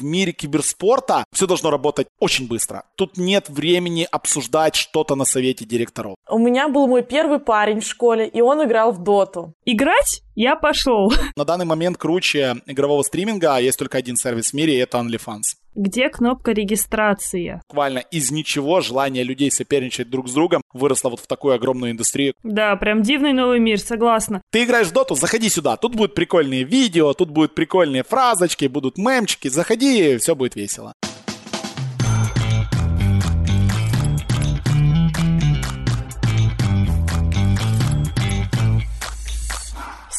в мире киберспорта все должно работать очень быстро. Тут нет времени обсуждать что-то на совете директоров. У меня был мой первый парень в школе, и он играл в доту. Играть? Я пошел. На данный момент круче игрового стриминга есть только один сервис в мире, и это OnlyFans. Где кнопка регистрации? Буквально из ничего желание людей соперничать друг с другом выросло вот в такую огромную индустрию. Да, прям дивный новый мир, согласна. Ты играешь в доту, заходи сюда. Тут будут прикольные видео, тут будут прикольные фразочки, будут мемчики. Заходи, все будет весело.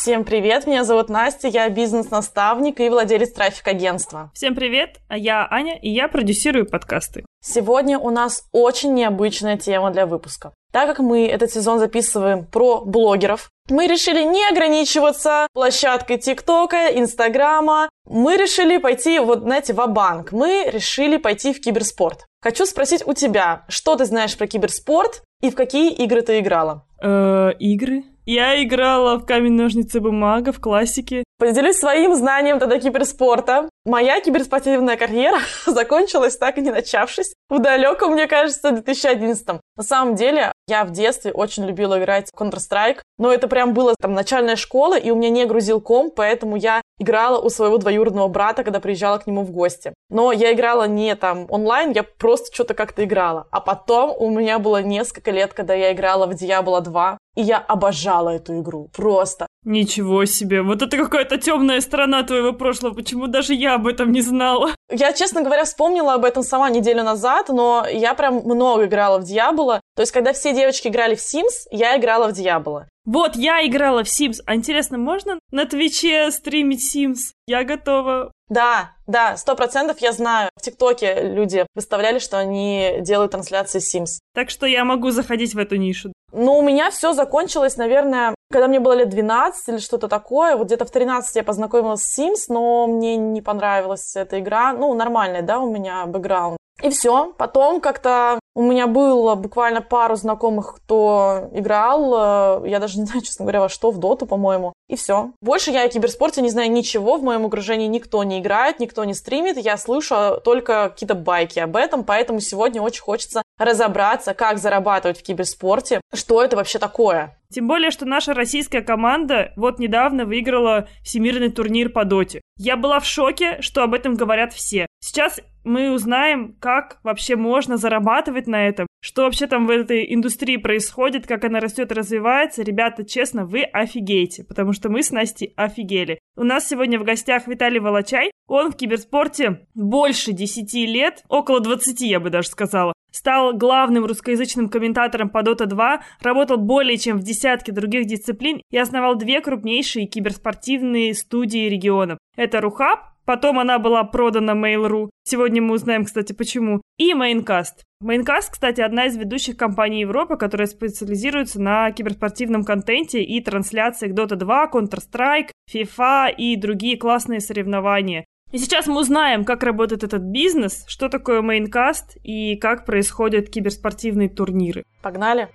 Всем привет, меня зовут Настя, я бизнес-наставник и владелец трафик-агентства. Всем привет, а я Аня, и я продюсирую подкасты. Сегодня у нас очень необычная тема для выпуска. Так как мы этот сезон записываем про блогеров, мы решили не ограничиваться площадкой ТикТока, Инстаграма. Мы решили пойти, вот знаете, в банк Мы решили пойти в киберспорт. Хочу спросить у тебя, что ты знаешь про киберспорт и в какие игры ты играла? Э, игры? Я играла в камень, ножницы, бумага в классике. Поделюсь своим знанием тогда киберспорта. Моя киберспортивная карьера закончилась так и не начавшись в далеком, мне кажется, 2011 -м. На самом деле, я в детстве очень любила играть в Counter-Strike, но это прям было там начальная школа, и у меня не грузил комп, поэтому я играла у своего двоюродного брата, когда приезжала к нему в гости. Но я играла не там онлайн, я просто что-то как-то играла. А потом у меня было несколько лет, когда я играла в Diablo 2, и я обожала эту игру. Просто. Ничего себе. Вот это какая-то темная сторона твоего прошлого. Почему даже я об этом не знала? Я, честно говоря, вспомнила об этом сама неделю назад, но я прям много играла в Diablo. То есть, когда все девочки играли в Sims, я играла в Diablo. Вот, я играла в Sims. А интересно, можно на Твиче стримить Sims? Я готова. Да, да, сто процентов я знаю. В ТикТоке люди выставляли, что они делают трансляции Sims. Так что я могу заходить в эту нишу. Ну, у меня все закончилось, наверное, когда мне было лет 12 или что-то такое. Вот где-то в 13 я познакомилась с Sims, но мне не понравилась эта игра. Ну, нормальная, да, у меня бэкграунд. И все. Потом как-то у меня было буквально пару знакомых, кто играл. Э, я даже не знаю, честно говоря, во что, в доту, по-моему. И все. Больше я о киберспорте не знаю ничего. В моем окружении никто не играет, никто не стримит. Я слышу только какие-то байки об этом. Поэтому сегодня очень хочется разобраться, как зарабатывать в киберспорте, что это вообще такое. Тем более, что наша российская команда вот недавно выиграла всемирный турнир по доте. Я была в шоке, что об этом говорят все. Сейчас мы узнаем, как вообще можно зарабатывать на этом, что вообще там в этой индустрии происходит, как она растет и развивается. Ребята, честно, вы офигеете, потому что мы с Настей офигели. У нас сегодня в гостях Виталий Волочай. Он в киберспорте больше 10 лет, около 20, я бы даже сказала. Стал главным русскоязычным комментатором по Dota 2, работал более чем в десятке других дисциплин и основал две крупнейшие киберспортивные студии регионов. Это Рухаб, Потом она была продана Mail.ru. Сегодня мы узнаем, кстати, почему. И Maincast. Maincast, кстати, одна из ведущих компаний Европы, которая специализируется на киберспортивном контенте и трансляциях Dota 2, Counter-Strike, FIFA и другие классные соревнования. И сейчас мы узнаем, как работает этот бизнес, что такое Maincast и как происходят киберспортивные турниры. Погнали!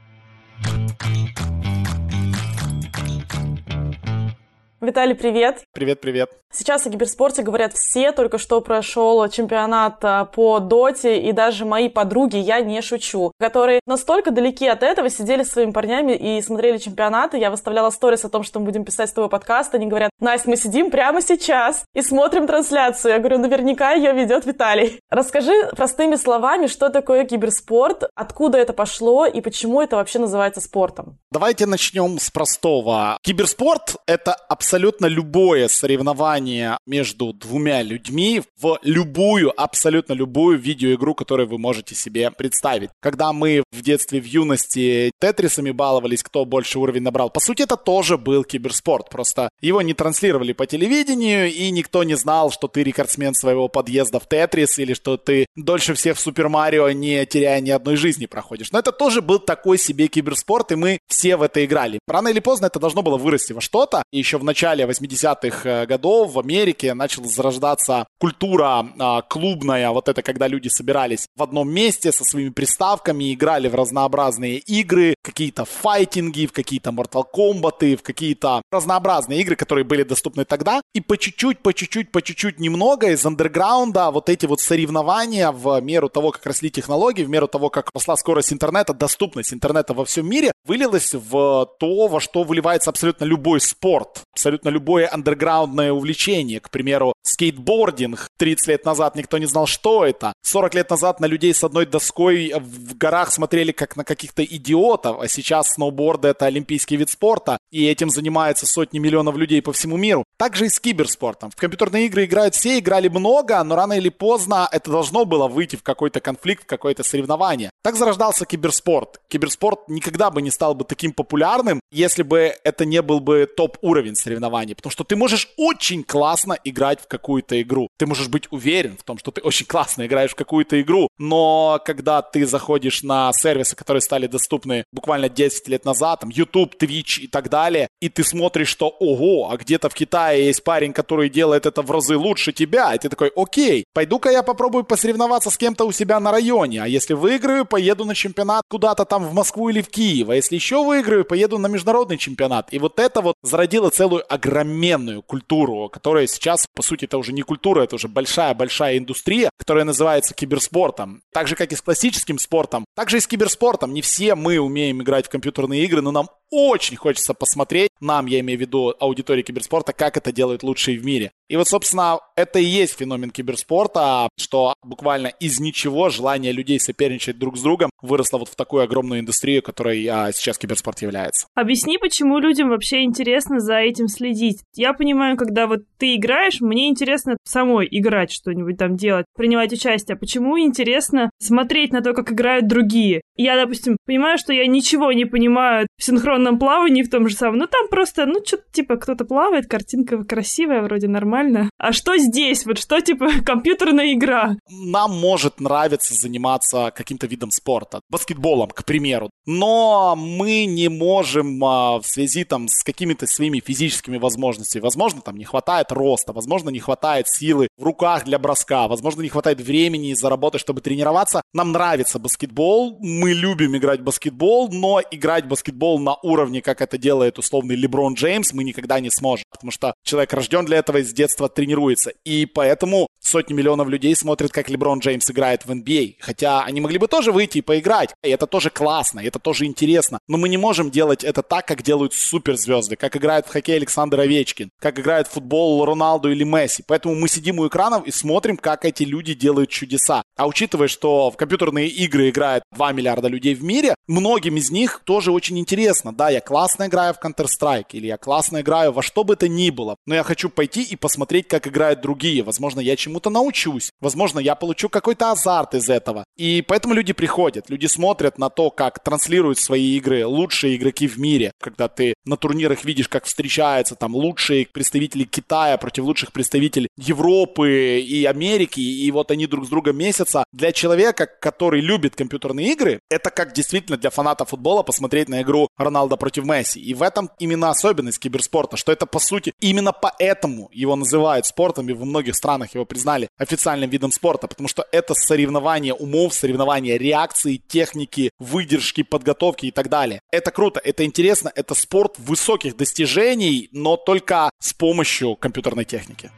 Виталий, привет. Привет, привет. Сейчас о киберспорте говорят все, только что прошел чемпионат а, по доте, и даже мои подруги, я не шучу, которые настолько далеки от этого, сидели с своими парнями и смотрели чемпионаты. Я выставляла сторис о том, что мы будем писать с тобой подкаст. Они говорят, Настя, мы сидим прямо сейчас и смотрим трансляцию. Я говорю, наверняка ее ведет Виталий. Расскажи простыми словами, что такое киберспорт, откуда это пошло и почему это вообще называется спортом. Давайте начнем с простого. Киберспорт — это абсолютно любое соревнование между двумя людьми в любую, абсолютно любую видеоигру, которую вы можете себе представить. Когда мы в детстве, в юности тетрисами баловались, кто больше уровень набрал, по сути, это тоже был киберспорт. Просто его не транслировали по телевидению, и никто не знал, что ты рекордсмен своего подъезда в тетрис, или что ты дольше всех в Супер Марио, не теряя ни одной жизни, проходишь. Но это тоже был такой себе киберспорт, и мы все в это играли. Рано или поздно это должно было вырасти во что-то. И еще в начале начале 80-х э, годов в Америке начала зарождаться культура а, клубная, вот это когда люди собирались в одном месте со своими приставками, играли в разнообразные игры, какие-то файтинги, в какие-то Mortal Kombat, в какие-то разнообразные игры, которые были доступны тогда, и по чуть-чуть, по чуть-чуть, по чуть-чуть немного из андерграунда вот эти вот соревнования в меру того, как росли технологии, в меру того, как росла скорость интернета, доступность интернета во всем мире, вылилось в то, во что выливается абсолютно любой спорт, абсолютно любое андерграундное увлечение. К примеру, скейтбординг. 30 лет назад никто не знал, что это. 40 лет назад на людей с одной доской в горах смотрели как на каких-то идиотов, а сейчас сноуборды — это олимпийский вид спорта, и этим занимаются сотни миллионов людей по всему миру. Также и с киберспортом. В компьютерные игры играют все, играли много, но рано или поздно это должно было выйти в какой-то конфликт, в какое-то соревнование. Так зарождался киберспорт. Киберспорт никогда бы не стал бы таким популярным, если бы это не был бы топ-уровень соревнований. Потому что ты можешь очень классно играть в какую-то игру. Ты можешь быть уверен в том, что ты очень классно играешь в какую-то игру. Но когда ты заходишь на сервисы, которые стали доступны буквально 10 лет назад, там YouTube, Twitch и так далее, и ты смотришь, что ого, а где-то в Китае есть парень, который делает это в разы лучше тебя, и ты такой, окей, пойду-ка я попробую посоревноваться с кем-то у себя на районе, а если выиграю, поеду на чемпионат куда-то там в Москву или в Киев, а если еще выиграю, поеду на международный чемпионат. И вот это вот зародило целую огроменную культуру, которая сейчас, по сути, это уже не культура, это уже большая-большая индустрия, которая называется киберспортом. Так же, как и с классическим спортом, так же и с киберспортом. Не все мы умеем играть в компьютерные игры, но нам очень хочется посмотреть, нам, я имею в виду аудитории киберспорта, как это делают лучшие в мире. И вот, собственно, это и есть феномен киберспорта, что буквально из ничего желание людей соперничать друг с другом выросло вот в такую огромную индустрию, которой а, сейчас киберспорт является. Объясни, почему людям вообще интересно за этим следить. Я понимаю, когда вот ты играешь, мне интересно самой играть что-нибудь там делать, принимать участие. А почему интересно смотреть на то, как играют другие? Я, допустим, понимаю, что я ничего не понимаю в синхронном плавании в том же самом. Ну, там просто, ну, что-то типа кто-то плавает, картинка красивая, вроде нормально. А что здесь? Вот что, типа, компьютерная игра? Нам может нравиться заниматься каким-то видом спорта. Баскетболом, к примеру. Но мы не можем а, в связи там с какими-то своими физическими возможностями. Возможно, там не хватает роста, возможно, не хватает силы в руках для броска, возможно, не хватает времени из-за работы, чтобы тренироваться. Нам нравится баскетбол, мы любим играть в баскетбол, но играть в баскетбол на уровне, как это делает условный Леброн Джеймс, мы никогда не сможем, потому что человек рожден для этого и с детства тренируется. И поэтому сотни миллионов людей смотрят, как Леброн Джеймс играет в NBA. А. Хотя они могли бы тоже выйти и поиграть. И это тоже классно, и это тоже интересно. Но мы не можем делать это так, как делают суперзвезды, как играет в хоккей Александр Овечкин, как играет в футбол Роналду или Месси. Поэтому мы сидим у экранов и смотрим, как эти люди делают чудеса. А учитывая, что в компьютерные игры играет 2 миллиарда людей в мире, многим из них тоже очень интересно. Да, я классно играю в Counter-Strike, или я классно играю во что бы то ни было, но я хочу пойти и посмотреть, как играют другие. Возможно, я чему-то научусь. Возможно, я получу какой-то азарт из этого. И поэтому люди приходят, люди смотрят на то, как транслируют свои игры лучшие игроки в мире. Когда ты на турнирах видишь, как встречаются там лучшие представители Китая против лучших представителей Европы и Америки, и вот они друг с другом месяца. Для человека, который любит компьютерные игры, это как действительно для фаната футбола посмотреть на игру Роналда против Месси. И в этом именно особенность киберспорта, что это по сути именно поэтому его называют спортом, и во многих странах его признали официальным видом спорта, потому что это соревнование умов, соревнование реакции, техники, выдержки, подготовки и так далее. Это круто, это интересно, это спорт высоких достижений, но только с помощью компьютерной техники.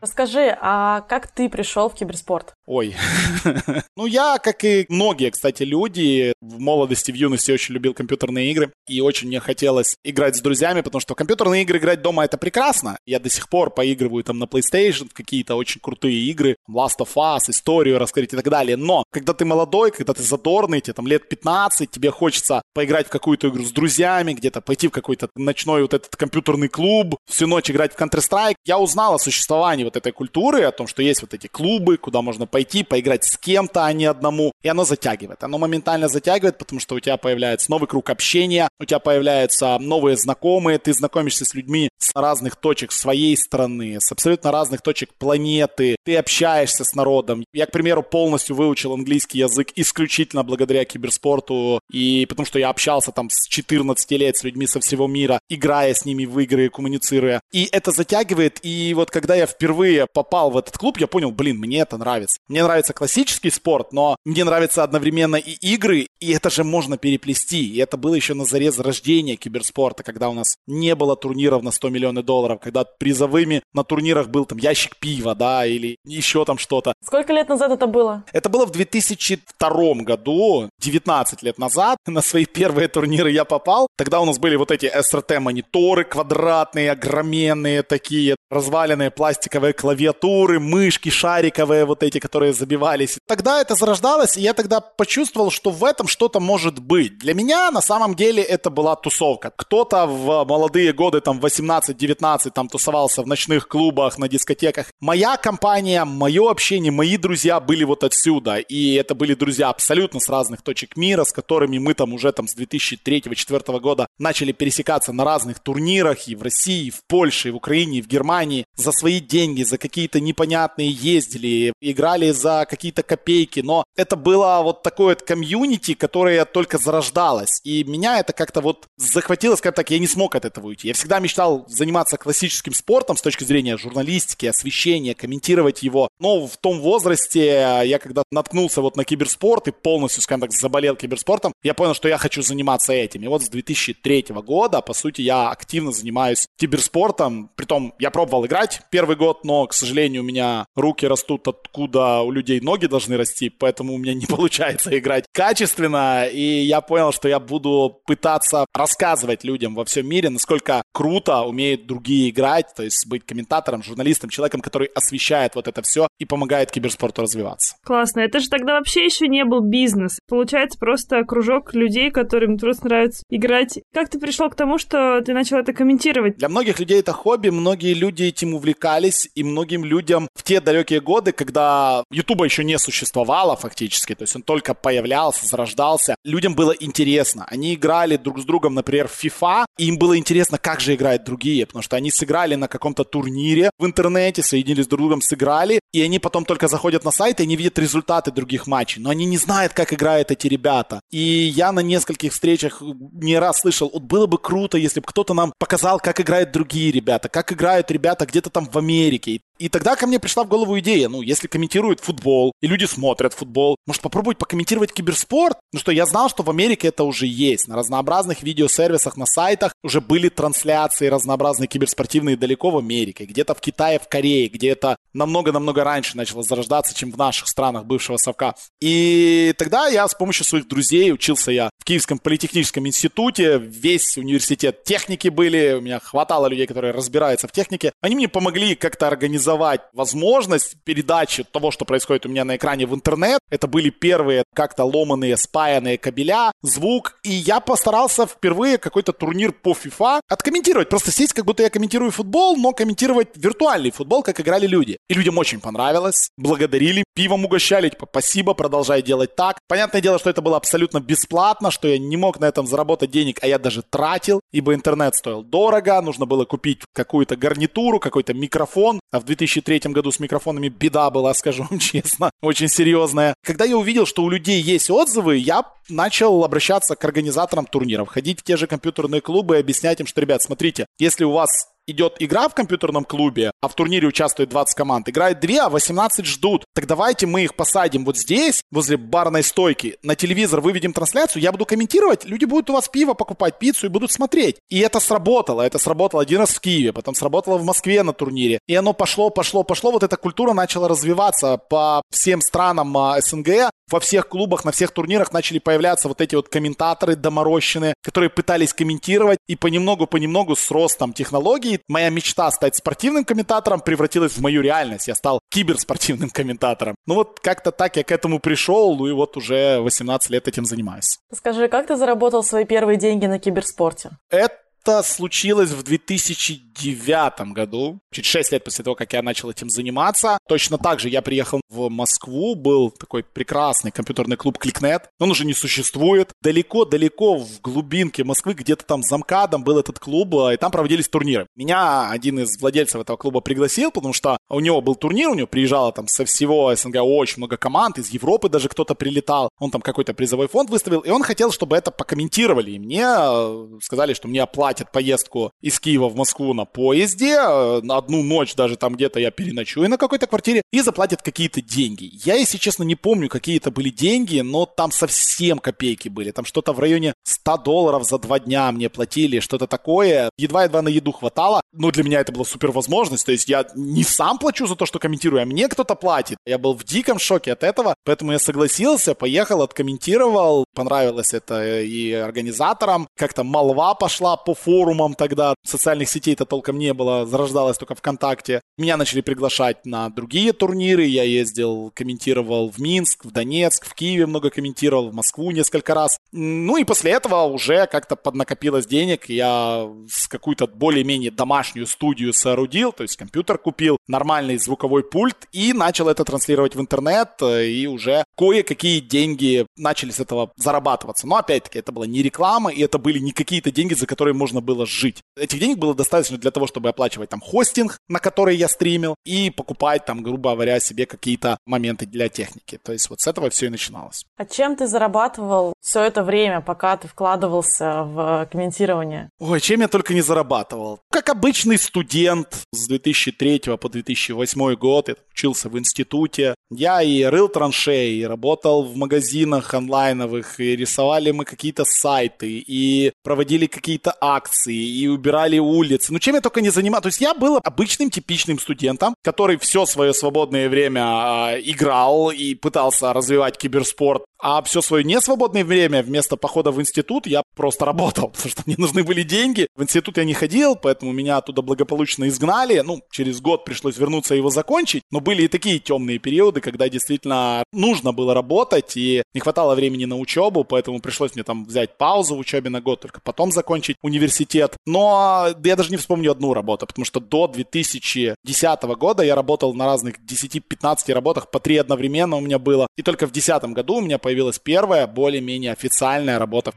Расскажи, а как ты пришел в киберспорт? Ой. ну, я, как и многие, кстати, люди, в молодости, в юности очень любил компьютерные игры. И очень мне хотелось играть с друзьями, потому что компьютерные игры играть дома это прекрасно. Я до сих пор поигрываю там на PlayStation в какие-то очень крутые игры. Last of Us, историю раскрыть и так далее. Но, когда ты молодой, когда ты задорный, тебе там лет 15, тебе хочется поиграть в какую-то игру с друзьями, где-то пойти в какой-то ночной вот этот компьютерный клуб, всю ночь играть в Counter-Strike. Я узнал о существовании вот этой культуры, о том, что есть вот эти клубы, куда можно пойти, поиграть с кем-то, а не одному. И оно затягивает. Оно моментально затягивает, потому что у тебя появляется новый круг общения, у тебя появляются новые знакомые, ты знакомишься с людьми с разных точек своей страны, с абсолютно разных точек планеты, ты общаешься с народом. Я, к примеру, полностью выучил английский язык исключительно благодаря киберспорту, и потому что я общался там с 14 лет с людьми со всего мира, играя с ними в игры, коммуницируя. И это затягивает, и вот когда я впервые попал в этот клуб, я понял, блин, мне это нравится. Мне нравится классический спорт, но мне нравится одновременно и игры, и это же можно переплести. И это было еще на заре зарождения киберспорта, когда у нас не было турниров на 100 миллионов долларов, когда призовыми на турнирах был там ящик пива, да, или еще там что-то. Сколько лет назад это было? Это было в 2002 году, 19 лет назад. На свои первые турниры я попал. Тогда у нас были вот эти SRT-мониторы квадратные, огроменные такие, разваленные пластиковые клавиатуры, мышки шариковые вот эти, которые забивались. Тогда это зарождалось, и я тогда почувствовал, что в этом что-то может быть. Для меня на самом деле это была тусовка. Кто-то в молодые годы, там 18-19, там тусовался в ночных клубах, на дискотеках. Моя компания, мое общение, мои друзья были вот отсюда. И это были друзья абсолютно с разных точек мира, с которыми мы там уже там с 2003-2004 года начали пересекаться на разных турнирах и в России, и в Польше, и в Украине, и в Германии. За свои деньги, за какие-то непонятные ездили, играли за какие-то копейки. Но это было вот такое вот комьюнити, которое только зарождалось. И меня это как-то вот захватило, скажем так, я не смог от этого уйти. Я всегда мечтал заниматься классическим спортом с точки зрения журналистики, освещения, комментировать его. Но в том возрасте я когда наткнулся вот на киберспорт и полностью, скажем так, заболел киберспортом, я понял, что я хочу заниматься этим. И вот с 2003 года, по сути, я активно занимаюсь киберспортом. Притом я пробовал играть первый год, но, к сожалению, у меня руки растут откуда у людей ноги должны расти, поэтому у меня не получается играть качественно. И я понял, что я буду пытаться рассказывать людям во всем мире, насколько круто умеют другие играть, то есть быть комментатором, журналистом, человеком, который освещает вот это все и помогает киберспорту развиваться. Классно. Это же тогда вообще еще не был бизнес. Получается просто кружок людей, которым просто нравится играть. Как ты пришел к тому, что ты начал это комментировать? Для многих людей это хобби, многие люди этим увлекались, и многим людям в те далекие годы, когда Ютуба еще не существовало фактически, то есть он только появлялся, зарождался, людям было интересно. Они играли друг с другом, например, в FIFA, и им было интересно, как же играют другие, потому что они сыграли на каком-то турнире в интернете, соединились друг с другом, сыграли, и они потом только заходят на сайт, и они видят результаты других матчей, но они не знают, как играют эти ребята. И я на нескольких встречах не раз слышал, вот было бы круто, если бы кто-то нам показал, как играют другие ребята, как играют ребята где-то там в Америке. И тогда ко мне пришла в голову идея, ну, если комментируют футбол, и люди смотрят футбол, может попробовать покомментировать киберспорт? Ну что, я знал, что в Америке это уже есть. На разнообразных видеосервисах, на сайтах уже были трансляции разнообразные киберспортивные далеко в Америке, где-то в Китае, в Корее, где это намного-намного раньше начало зарождаться, чем в наших странах бывшего совка. И тогда я с помощью своих друзей, учился я в Киевском политехническом институте, весь университет техники были, у меня хватало людей, которые разбираются в технике. Они мне помогли как-то организовать возможность передачи того, что происходит у меня на экране в интернет. Это были первые как-то ломаные, спаянные кабеля, звук. И я постарался впервые какой-то турнир по FIFA откомментировать. Просто сесть, как будто я комментирую футбол, но комментировать виртуальный футбол, как играли люди. И людям очень понравилось, благодарили, пивом угощали, типа, спасибо, продолжай делать так. Понятное дело, что это было абсолютно бесплатно, что я не мог на этом заработать денег, а я даже тратил, ибо интернет стоил дорого, нужно было купить какую-то гарнитуру, какой-то микрофон. А в 2003 году с микрофонами беда была, скажу вам честно, очень серьезная. Когда я увидел, что у людей есть отзывы, я начал обращаться к организаторам турниров, ходить в те же компьютерные клубы и объяснять им, что, ребят, смотрите, если у вас идет игра в компьютерном клубе, а в турнире участвует 20 команд, играет 2, а 18 ждут. Так давайте мы их посадим вот здесь, возле барной стойки, на телевизор выведем трансляцию, я буду комментировать, люди будут у вас пиво покупать, пиццу и будут смотреть. И это сработало. Это сработало один раз в Киеве, потом сработало в Москве на турнире. И оно пошло, пошло, пошло. Вот эта культура начала развиваться по всем странам а, СНГ. Во всех клубах, на всех турнирах начали появляться вот эти вот комментаторы доморощенные, которые пытались комментировать. И понемногу-понемногу с ростом технологий моя мечта стать спортивным комментатором превратилась в мою реальность. Я стал киберспортивным комментатором. Ну вот как-то так я к этому пришел, ну и вот уже 18 лет этим занимаюсь. Скажи, как ты заработал свои первые деньги на киберспорте? Это Это случилось в 2009 году, чуть 6 лет после того, как я начал этим заниматься. Точно так же я приехал в Москву, был такой прекрасный компьютерный клуб Кликнет. Он уже не существует. Далеко-далеко в глубинке Москвы, где-то там за МКАДом был этот клуб, и там проводились турниры. Меня один из владельцев этого клуба пригласил, потому что у него был турнир, у него приезжало там со всего СНГ очень много команд, из Европы даже кто-то прилетал. Он там какой-то призовой фонд выставил, и он хотел, чтобы это покомментировали. И мне э, сказали, что мне оплатят поездку из Киева в Москву на поезде, э, на одну ночь даже там где-то я переночую на какой-то квартире, и заплатят какие-то деньги. Я, если честно, не помню, какие это были деньги, но там совсем копейки были. Там что-то в районе 100 долларов за два дня мне платили, что-то такое. Едва-едва на еду хватало. Но для меня это была супер возможность. То есть я не сам плачу за то, что комментирую, а мне кто-то платит. Я был в диком шоке от этого, поэтому я согласился, поехал, откомментировал. Понравилось это и организаторам. Как-то молва пошла по форумам тогда. Социальных сетей-то толком не было, зарождалось только ВКонтакте. Меня начали приглашать на другие турниры. Я ездил, комментировал в Минск, в Донецк, в Киеве много комментировал, в Москву несколько раз. Ну и после этого уже как-то поднакопилось денег. Я с какую-то более-менее домашнюю студию соорудил, то есть компьютер купил, нормальный звуковой пульт и начал это транслировать в интернет. И уже кое-какие деньги начали с этого зарабатываться. Но опять-таки это была не реклама, и это были не какие-то деньги, за которые можно было жить. Этих денег было достаточно для того, чтобы оплачивать там хостинг, на который я стримил, и покупать там, грубо говоря, себе какие-то моменты для техники. То есть вот с этого все и начиналось. А чем ты зарабатывал все это время, пока ты вкладывался в комментирование? Ой, чем я только не зарабатывал. Как обычный студент с 2003 по 2008 год, я учился в институте. Я и рыл траншеи, и работал в магазинах онлайновых, и рисовали мы какие-то сайты, и проводили какие-то акции, и убирали улицы. Ну, чем я только не занимался. То есть я был обычным, типичным студентом, который все свое свободное время э, играл и пытался развивать киберспорт, а все свое несвободное время вместо похода в институт я просто работал, потому что мне нужны были деньги. В институт я не ходил, поэтому меня оттуда благополучно изгнали. Ну, через год пришлось вернуться и его закончить. Но были и такие темные периоды, когда действительно нужно было работать, и не хватало времени на учебу, поэтому пришлось мне там взять паузу в учебе на год, только потом закончить университет. Но я даже не вспомню одну работу, потому что до 2010 года я работал на разных 10-15 работах, по три одновременно у меня было. И только в 2010 году у меня появилась первая, более-менее официальная работа.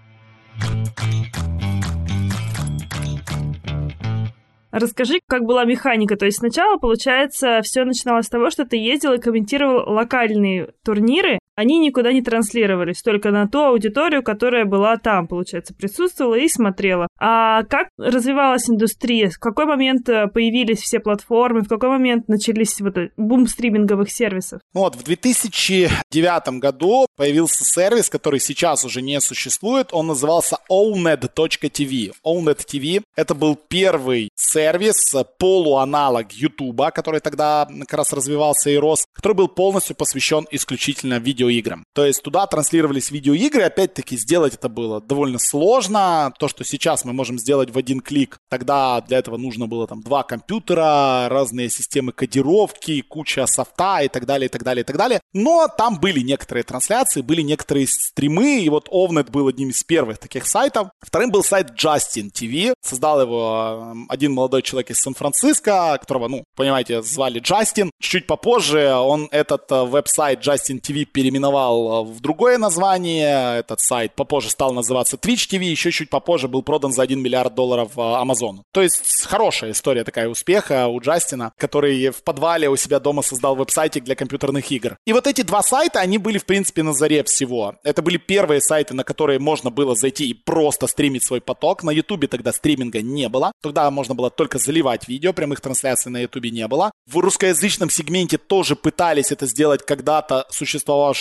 Расскажи, как была механика. То есть сначала, получается, все начиналось с того, что ты ездил и комментировал локальные турниры. Они никуда не транслировались, только на ту аудиторию, которая была там, получается, присутствовала и смотрела. А как развивалась индустрия? В какой момент э, появились все платформы? В какой момент начались вот бум стриминговых сервисов? Вот, в 2009 году появился сервис, который сейчас уже не существует. Он назывался owned.tv. Owned TV — это был первый сервис, сервис, полуаналог YouTube, который тогда как раз развивался и рос, который был полностью посвящен исключительно видеоиграм. То есть туда транслировались видеоигры, опять-таки сделать это было довольно сложно. То, что сейчас мы можем сделать в один клик, тогда для этого нужно было там два компьютера, разные системы кодировки, куча софта и так далее, и так далее, и так далее. Но там были некоторые трансляции, были некоторые стримы, и вот Ovnet был одним из первых таких сайтов. Вторым был сайт Justin TV, создал его э, один молодой человек из Сан-Франциско, которого, ну, понимаете, звали Джастин. Чуть попозже он этот э, веб-сайт Justin TV переименовал э, в другое название. Этот сайт попозже стал называться Twitch TV. Еще чуть попозже был продан за 1 миллиард долларов э, Amazon. То есть хорошая история такая успеха у Джастина, который в подвале у себя дома создал веб-сайтик для компьютерных игр. И вот эти два сайта, они были, в принципе, на заре всего. Это были первые сайты, на которые можно было зайти и просто стримить свой поток. На Ютубе тогда стриминга не было. Тогда можно было только заливать видео, прямых трансляций на Ютубе не было. В русскоязычном сегменте тоже пытались это сделать когда-то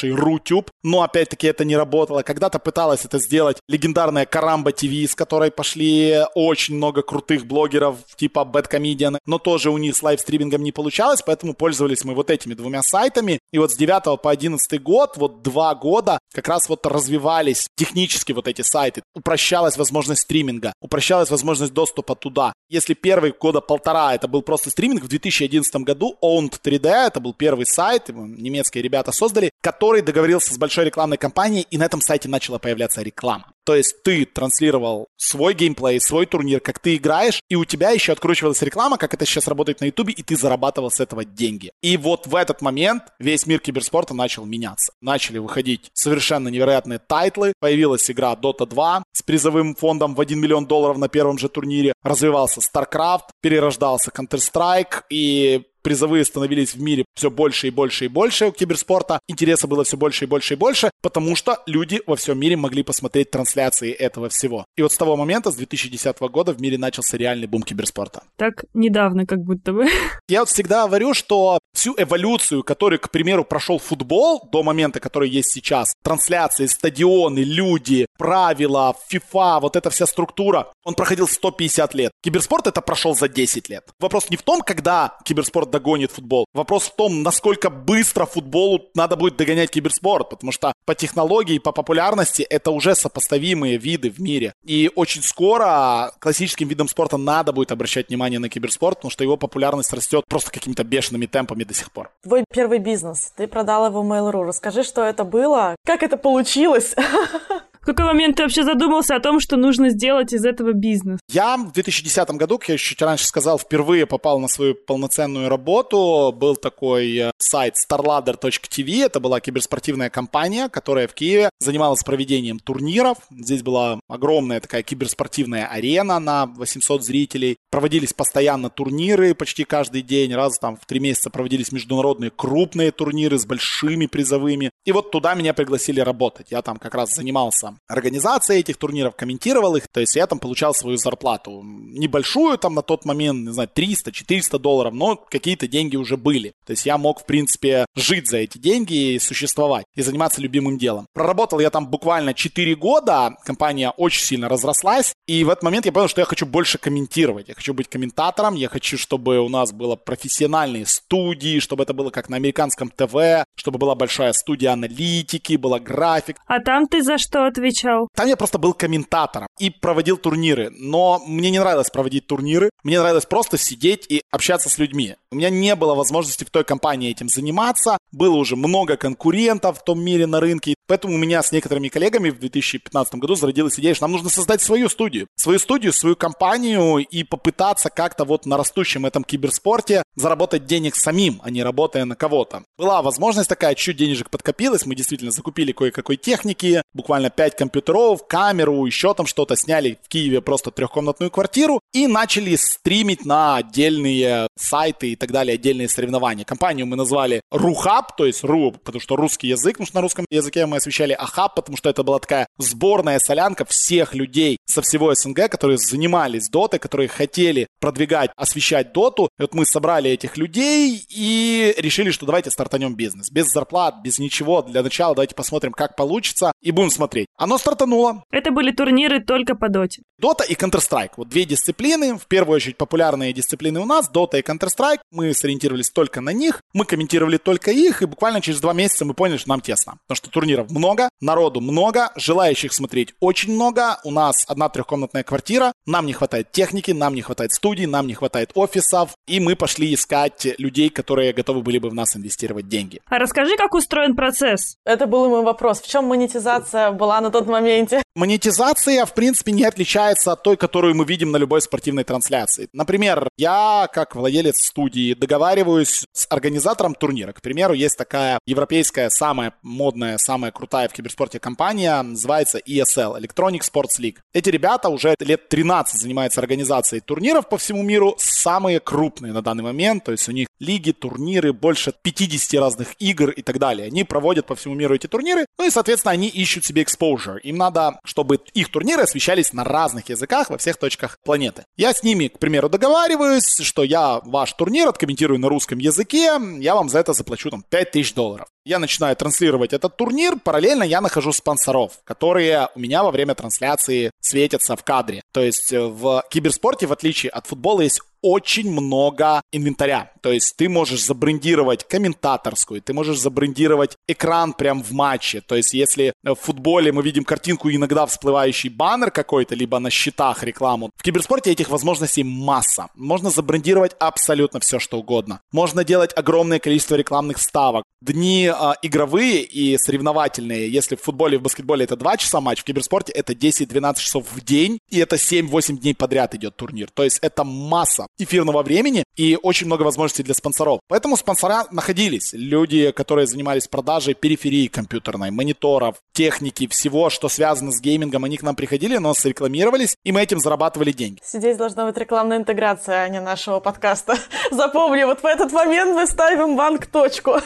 существовавший Рутюб, но опять-таки это не работало. Когда-то пыталась это сделать легендарная Карамба ТВ, с которой пошли очень много крутых блогеров типа BadComedian, но тоже у них с лайвстримингом не получалось, поэтому пользовались мы вот этими двумя сайтами. И вот с 9 по 11 год, вот два года, как раз вот развивались технически вот эти сайты. Упрощалась возможность стриминга, упрощалась возможность доступа туда. Если первые года полтора это был просто стриминг, в 2011 году Own3D, это был первый сайт, немецкие ребята создали, который договорился с большой рекламной компанией, и на этом сайте начала появляться реклама. То есть ты транслировал свой геймплей, свой турнир, как ты играешь, и у тебя еще откручивалась реклама, как это сейчас работает на Ютубе, и ты зарабатывал с этого деньги. И вот в этот момент весь мир киберспорта начал меняться. Начали выходить совершенно невероятные тайтлы, появилась игра Dota 2 с призовым фондом в 1 миллион долларов на первом же турнире, развивался StarCraft, перерождался Counter-Strike, и призовые становились в мире все больше и больше и больше у киберспорта, интереса было все больше и больше и больше, потому что люди во всем мире могли посмотреть трансляции этого всего. И вот с того момента, с 2010 года, в мире начался реальный бум киберспорта. Так недавно как будто бы. Я вот всегда говорю, что всю эволюцию, которую, к примеру, прошел футбол до момента, который есть сейчас, трансляции, стадионы, люди, правила, FIFA, вот эта вся структура, он проходил 150 лет. Киберспорт это прошел за 10 лет. Вопрос не в том, когда киберспорт догонит футбол. Вопрос в том, насколько быстро футболу надо будет догонять киберспорт, потому что по технологии, по популярности это уже сопоставимые виды в мире. И очень скоро классическим видом спорта надо будет обращать внимание на киберспорт, потому что его популярность растет просто какими-то бешеными темпами до сих пор. Твой первый бизнес, ты продал его Mail.ru. Расскажи, что это было, как это получилось? В какой момент ты вообще задумался о том, что нужно сделать из этого бизнес? Я в 2010 году, как я чуть раньше сказал, впервые попал на свою полноценную работу. Был такой э, сайт starladder.tv. Это была киберспортивная компания, которая в Киеве занималась проведением турниров. Здесь была огромная такая киберспортивная арена на 800 зрителей. Проводились постоянно турниры почти каждый день. Раз там в три месяца проводились международные крупные турниры с большими призовыми. И вот туда меня пригласили работать. Я там как раз занимался организацией этих турниров, комментировал их, то есть я там получал свою зарплату. Небольшую там на тот момент, не знаю, 300-400 долларов, но какие-то деньги уже были. То есть я мог, в принципе, жить за эти деньги и существовать, и заниматься любимым делом. Проработал я там буквально 4 года, компания очень сильно разрослась, и в этот момент я понял, что я хочу больше комментировать, я хочу быть комментатором, я хочу, чтобы у нас было профессиональные студии, чтобы это было как на американском ТВ, чтобы была большая студия аналитики, была график. А там ты за что отвечаешь? Отвечал? Там я просто был комментатором и проводил турниры. Но мне не нравилось проводить турниры. Мне нравилось просто сидеть и общаться с людьми. У меня не было возможности в той компании этим заниматься. Было уже много конкурентов в том мире на рынке. Поэтому у меня с некоторыми коллегами в 2015 году зародилась идея, что нам нужно создать свою студию. Свою студию, свою компанию и попытаться как-то вот на растущем этом киберспорте заработать денег самим, а не работая на кого-то. Была возможность такая, чуть денежек подкопилось. Мы действительно закупили кое-какой техники, буквально 5 компьютеров, камеру, еще там что-то, сняли в Киеве просто трехкомнатную квартиру и начали стримить на отдельные сайты и так далее, отдельные соревнования. Компанию мы назвали Рухаб, то есть Ру, потому что русский язык, потому что на русском языке мы освещали Ахаб, потому что это была такая сборная солянка всех людей со всего СНГ, которые занимались дотой, которые хотели продвигать, освещать доту. И вот мы собрали этих людей и решили, что давайте стартанем бизнес. Без зарплат, без ничего. Для начала давайте посмотрим, как получится, и будем смотреть. Оно стартануло. Это были турниры только по доте. Дота и Counter-Strike. Вот две дисциплины. В первую очередь популярные дисциплины у нас. Дота и Counter-Strike. Мы сориентировались только на них. Мы комментировали только их. И буквально через два месяца мы поняли, что нам тесно. Потому что турниров много, народу много, желающих смотреть очень много. У нас одна трехкомнатная квартира. Нам не хватает техники, нам не хватает студий, нам не хватает офисов. И мы пошли искать людей, которые готовы были бы в нас инвестировать деньги. А расскажи, как устроен процесс. Это был мой вопрос. В чем монетизация была на тот моменте? Монетизация, в принципе, не отличается от той, которую мы видим на любой спортивной трансляции. Например, я, как владелец студии, договариваюсь с организатором турнира. К примеру, есть такая европейская, самая модная, самая крутая в киберспорте компания, называется ESL, Electronic Sports League. Эти ребята уже лет 13 занимаются организацией турниров по всему миру, самые крупные на данный момент, то есть у них лиги, турниры, больше 50 разных игр и так далее. Они проводят по всему миру эти турниры, ну и, соответственно, они ищут себе exposure. Им надо, чтобы их турниры освещались на разных языках во всех точках планеты. Я с ними, к примеру, договариваюсь, что я ваш турнир откомментирую на русском языке, я вам за это заплачу там 5000 долларов. Я начинаю транслировать этот турнир, параллельно я нахожу спонсоров, которые у меня во время трансляции светятся в кадре. То есть э, в киберспорте, в отличие от футбола, есть очень много инвентаря. То есть ты можешь забрендировать комментаторскую, ты можешь забрендировать экран прям в матче. То есть если в футболе мы видим картинку иногда всплывающий баннер какой-то, либо на счетах рекламу, в киберспорте этих возможностей масса. Можно забрендировать абсолютно все, что угодно. Можно делать огромное количество рекламных ставок. Дни э, игровые и соревновательные, если в футболе и в баскетболе это 2 часа матч, в киберспорте это 10-12 часов в день, и это 7-8 дней подряд идет турнир. То есть это масса эфирного времени и очень много возможностей для спонсоров. Поэтому спонсора находились. Люди, которые занимались продажей периферии компьютерной, мониторов, техники, всего, что связано с геймингом, они к нам приходили, но рекламировались, и мы этим зарабатывали деньги. Здесь должна быть рекламная интеграция, а не нашего подкаста. Запомни, вот в этот момент мы ставим банк точку.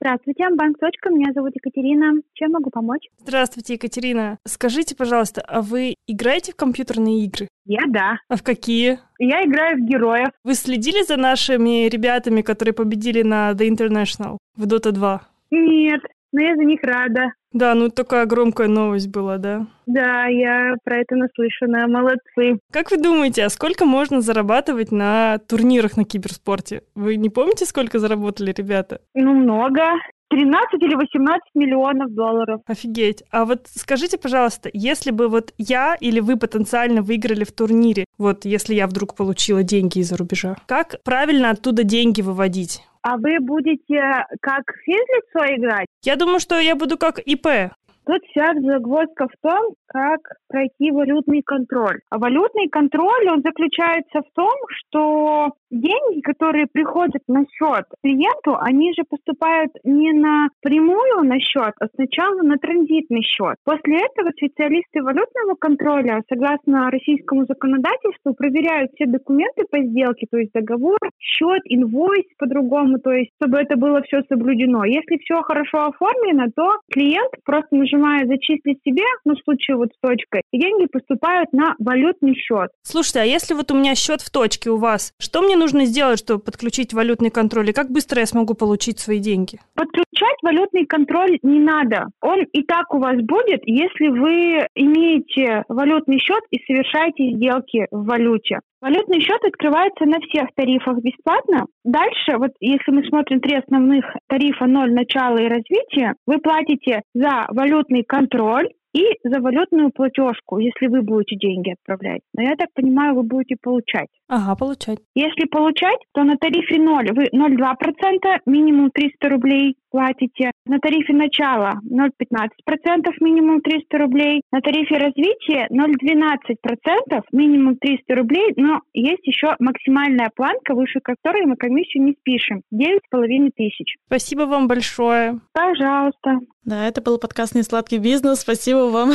Здравствуйте, банк Точка. Меня зовут Екатерина. Чем могу помочь? Здравствуйте, Екатерина. Скажите, пожалуйста, а вы играете в компьютерные игры? Я да. А в какие? Я играю в героев. Вы следили за нашими ребятами, которые победили на The International в Dota 2? Нет, но я за них рада. Да, ну такая громкая новость была, да? Да, я про это наслышана. Молодцы. Как вы думаете, а сколько можно зарабатывать на турнирах на киберспорте? Вы не помните, сколько заработали ребята? Ну, много. 13 или 18 миллионов долларов. Офигеть. А вот скажите, пожалуйста, если бы вот я или вы потенциально выиграли в турнире, вот если я вдруг получила деньги из-за рубежа, как правильно оттуда деньги выводить? А вы будете как физлицо играть? Я думаю, что я буду как ИП. Тут вся загвоздка в том, как пройти валютный контроль. А валютный контроль, он заключается в том, что деньги, которые приходят на счет клиенту, они же поступают не на прямую на счет, а сначала на транзитный счет. После этого специалисты валютного контроля, согласно российскому законодательству, проверяют все документы по сделке, то есть договор, счет, инвойс по-другому, то есть чтобы это было все соблюдено. Если все хорошо оформлено, то клиент просто нажимает «зачислить себе», ну, в случае вот с точкой, и деньги поступают на валютный счет. Слушайте, а если вот у меня счет в точке у вас, что мне нужно сделать, чтобы подключить валютный контроль? И как быстро я смогу получить свои деньги? Подключать валютный контроль не надо. Он и так у вас будет, если вы имеете валютный счет и совершаете сделки в валюте. Валютный счет открывается на всех тарифах бесплатно. Дальше, вот если мы смотрим три основных тарифа 0, начало и развитие, вы платите за валютный контроль, и за валютную платежку, если вы будете деньги отправлять. Но я так понимаю, вы будете получать. Ага, получать. Если получать, то на тарифе 0 вы 0,2%, минимум 300 рублей платите. На тарифе начала 0,15%, минимум 300 рублей. На тарифе развития 0,12%, минимум 300 рублей. Но есть еще максимальная планка, выше которой мы комиссию не спишем. 9,5 тысяч. Спасибо вам большое. Пожалуйста. Да, это был подкаст «Несладкий бизнес». Спасибо вам.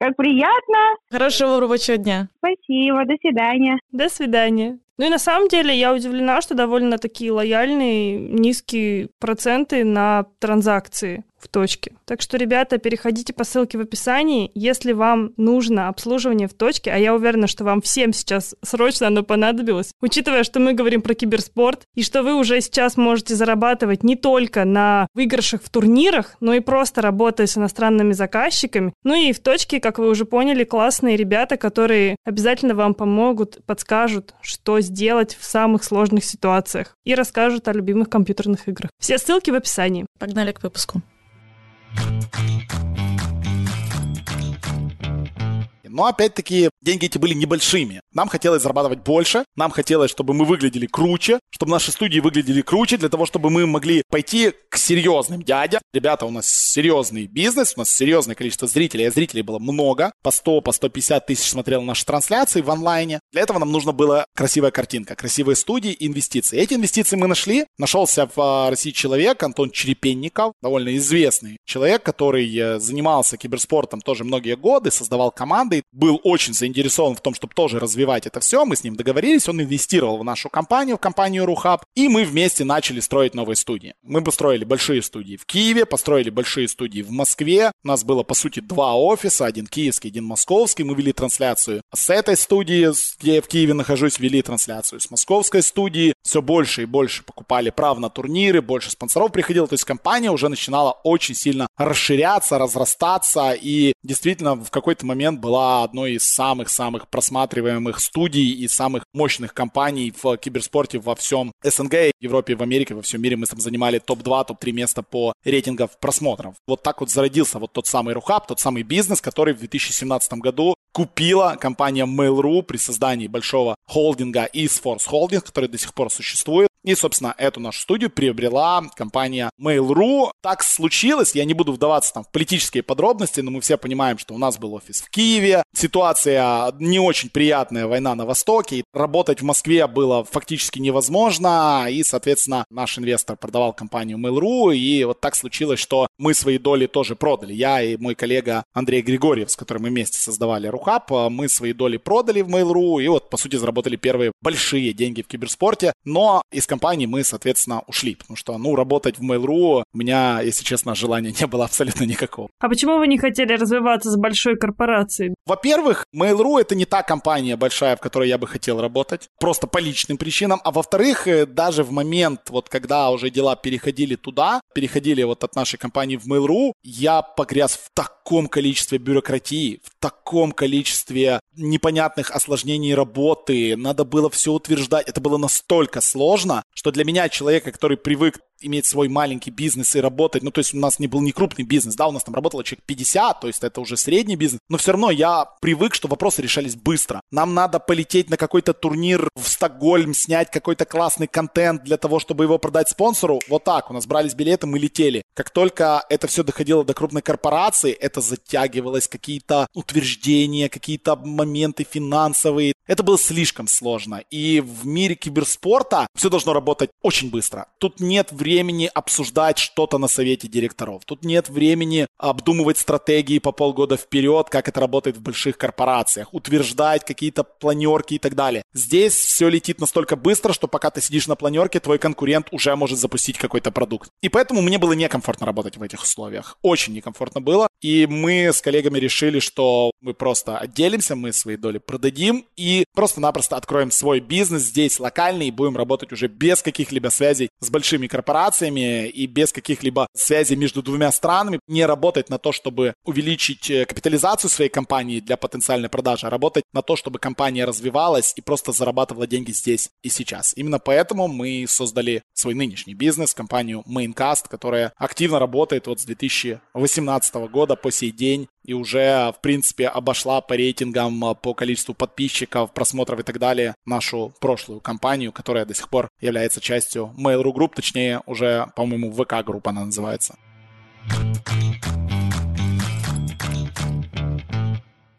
Как приятно. Хорошего рабочего дня. Спасибо. До свидания. До свидания. Ну и на самом деле я удивлена, что довольно такие лояльные, низкие проценты на транзакции точке. Так что, ребята, переходите по ссылке в описании, если вам нужно обслуживание в точке, а я уверена, что вам всем сейчас срочно оно понадобилось, учитывая, что мы говорим про киберспорт, и что вы уже сейчас можете зарабатывать не только на выигрышах в турнирах, но и просто работая с иностранными заказчиками. Ну и в точке, как вы уже поняли, классные ребята, которые обязательно вам помогут, подскажут, что сделать в самых сложных ситуациях и расскажут о любимых компьютерных играх. Все ссылки в описании. Погнали к выпуску. Thank you. Но опять-таки деньги эти были небольшими. Нам хотелось зарабатывать больше, нам хотелось, чтобы мы выглядели круче, чтобы наши студии выглядели круче, для того, чтобы мы могли пойти к серьезным дядям. Ребята, у нас серьезный бизнес, у нас серьезное количество зрителей, а зрителей было много, по 100, по 150 тысяч смотрел наши трансляции в онлайне. Для этого нам нужна была красивая картинка, красивые студии и инвестиции. Эти инвестиции мы нашли. Нашелся в а, России человек, Антон Черепенников, довольно известный человек, который э, занимался киберспортом тоже многие годы, создавал команды, был очень заинтересован в том, чтобы тоже развивать это все. Мы с ним договорились, он инвестировал в нашу компанию, в компанию Рухаб, и мы вместе начали строить новые студии. Мы построили большие студии в Киеве, построили большие студии в Москве. У нас было, по сути, два офиса, один киевский, один московский. Мы вели трансляцию с этой студии, где я в Киеве нахожусь, вели трансляцию с московской студии. Все больше и больше покупали прав на турниры, больше спонсоров приходило. То есть компания уже начинала очень сильно расширяться, разрастаться, и действительно в какой-то момент была одной из самых-самых просматриваемых студий и самых мощных компаний в киберспорте во всем СНГ, Европе, в Америке, во всем мире. Мы там занимали топ-2, топ-3 места по рейтингам просмотров. Вот так вот зародился вот тот самый Рухаб, тот самый бизнес, который в 2017 году купила компания Mail.ru при создании большого холдинга eSforce Holding, который до сих пор существует. И, собственно, эту нашу студию приобрела компания Mail.ru. Так случилось, я не буду вдаваться там в политические подробности, но мы все понимаем, что у нас был офис в Киеве, ситуация не очень приятная, война на Востоке, работать в Москве было фактически невозможно, и, соответственно, наш инвестор продавал компанию Mail.ru, и вот так случилось, что мы свои доли тоже продали. Я и мой коллега Андрей Григорьев, с которым мы вместе создавали Рухаб, мы свои доли продали в Mail.ru, и вот, по сути, заработали первые большие деньги в киберспорте, но из компании мы, соответственно, ушли, потому что, ну, работать в Mail.ru у меня, если честно, желания не было абсолютно никакого. А почему вы не хотели развиваться с большой корпорацией? Во-первых, Mail.ru это не та компания большая, в которой я бы хотел работать, просто по личным причинам, а во-вторых, э, даже в момент, вот когда уже дела переходили туда, переходили вот от нашей компании в Mail.ru, я погряз в таком количестве бюрократии, в таком количестве непонятных осложнений работы, надо было все утверждать, это было настолько сложно, что для меня, человека, который привык иметь свой маленький бизнес и работать. Ну, то есть у нас не был не крупный бизнес, да, у нас там работало человек 50, то есть это уже средний бизнес. Но все равно я привык, что вопросы решались быстро. Нам надо полететь на какой-то турнир в Стокгольм, снять какой-то классный контент для того, чтобы его продать спонсору. Вот так, у нас брались билеты, мы летели. Как только это все доходило до крупной корпорации, это затягивалось, какие-то утверждения, какие-то моменты финансовые. Это было слишком сложно. И в мире киберспорта все должно работать очень быстро. Тут нет времени обсуждать что-то на совете директоров. Тут нет времени обдумывать стратегии по полгода вперед, как это работает в больших корпорациях, утверждать какие-то планерки и так далее. Здесь все летит настолько быстро, что пока ты сидишь на планерке, твой конкурент уже может запустить какой-то продукт. И поэтому мне было некомфортно работать в этих условиях. Очень некомфортно было. И мы с коллегами решили, что мы просто отделимся, мы свои доли продадим и просто-напросто откроем свой бизнес здесь локальный и будем работать уже без каких-либо связей с большими корпорациями и без каких-либо связей между двумя странами, не работать на то, чтобы увеличить э, капитализацию своей компании для потенциальной продажи, а работать на то, чтобы компания развивалась и просто зарабатывала деньги здесь и сейчас. Именно поэтому мы создали свой нынешний бизнес, компанию Maincast, которая активно работает вот с 2018 года по сей день и уже, в принципе, обошла по рейтингам, э, по количеству подписчиков, просмотров и так далее нашу прошлую компанию, которая до сих пор является частью Mail.ru Group, точнее, уже, по-моему, ВК группа она называется.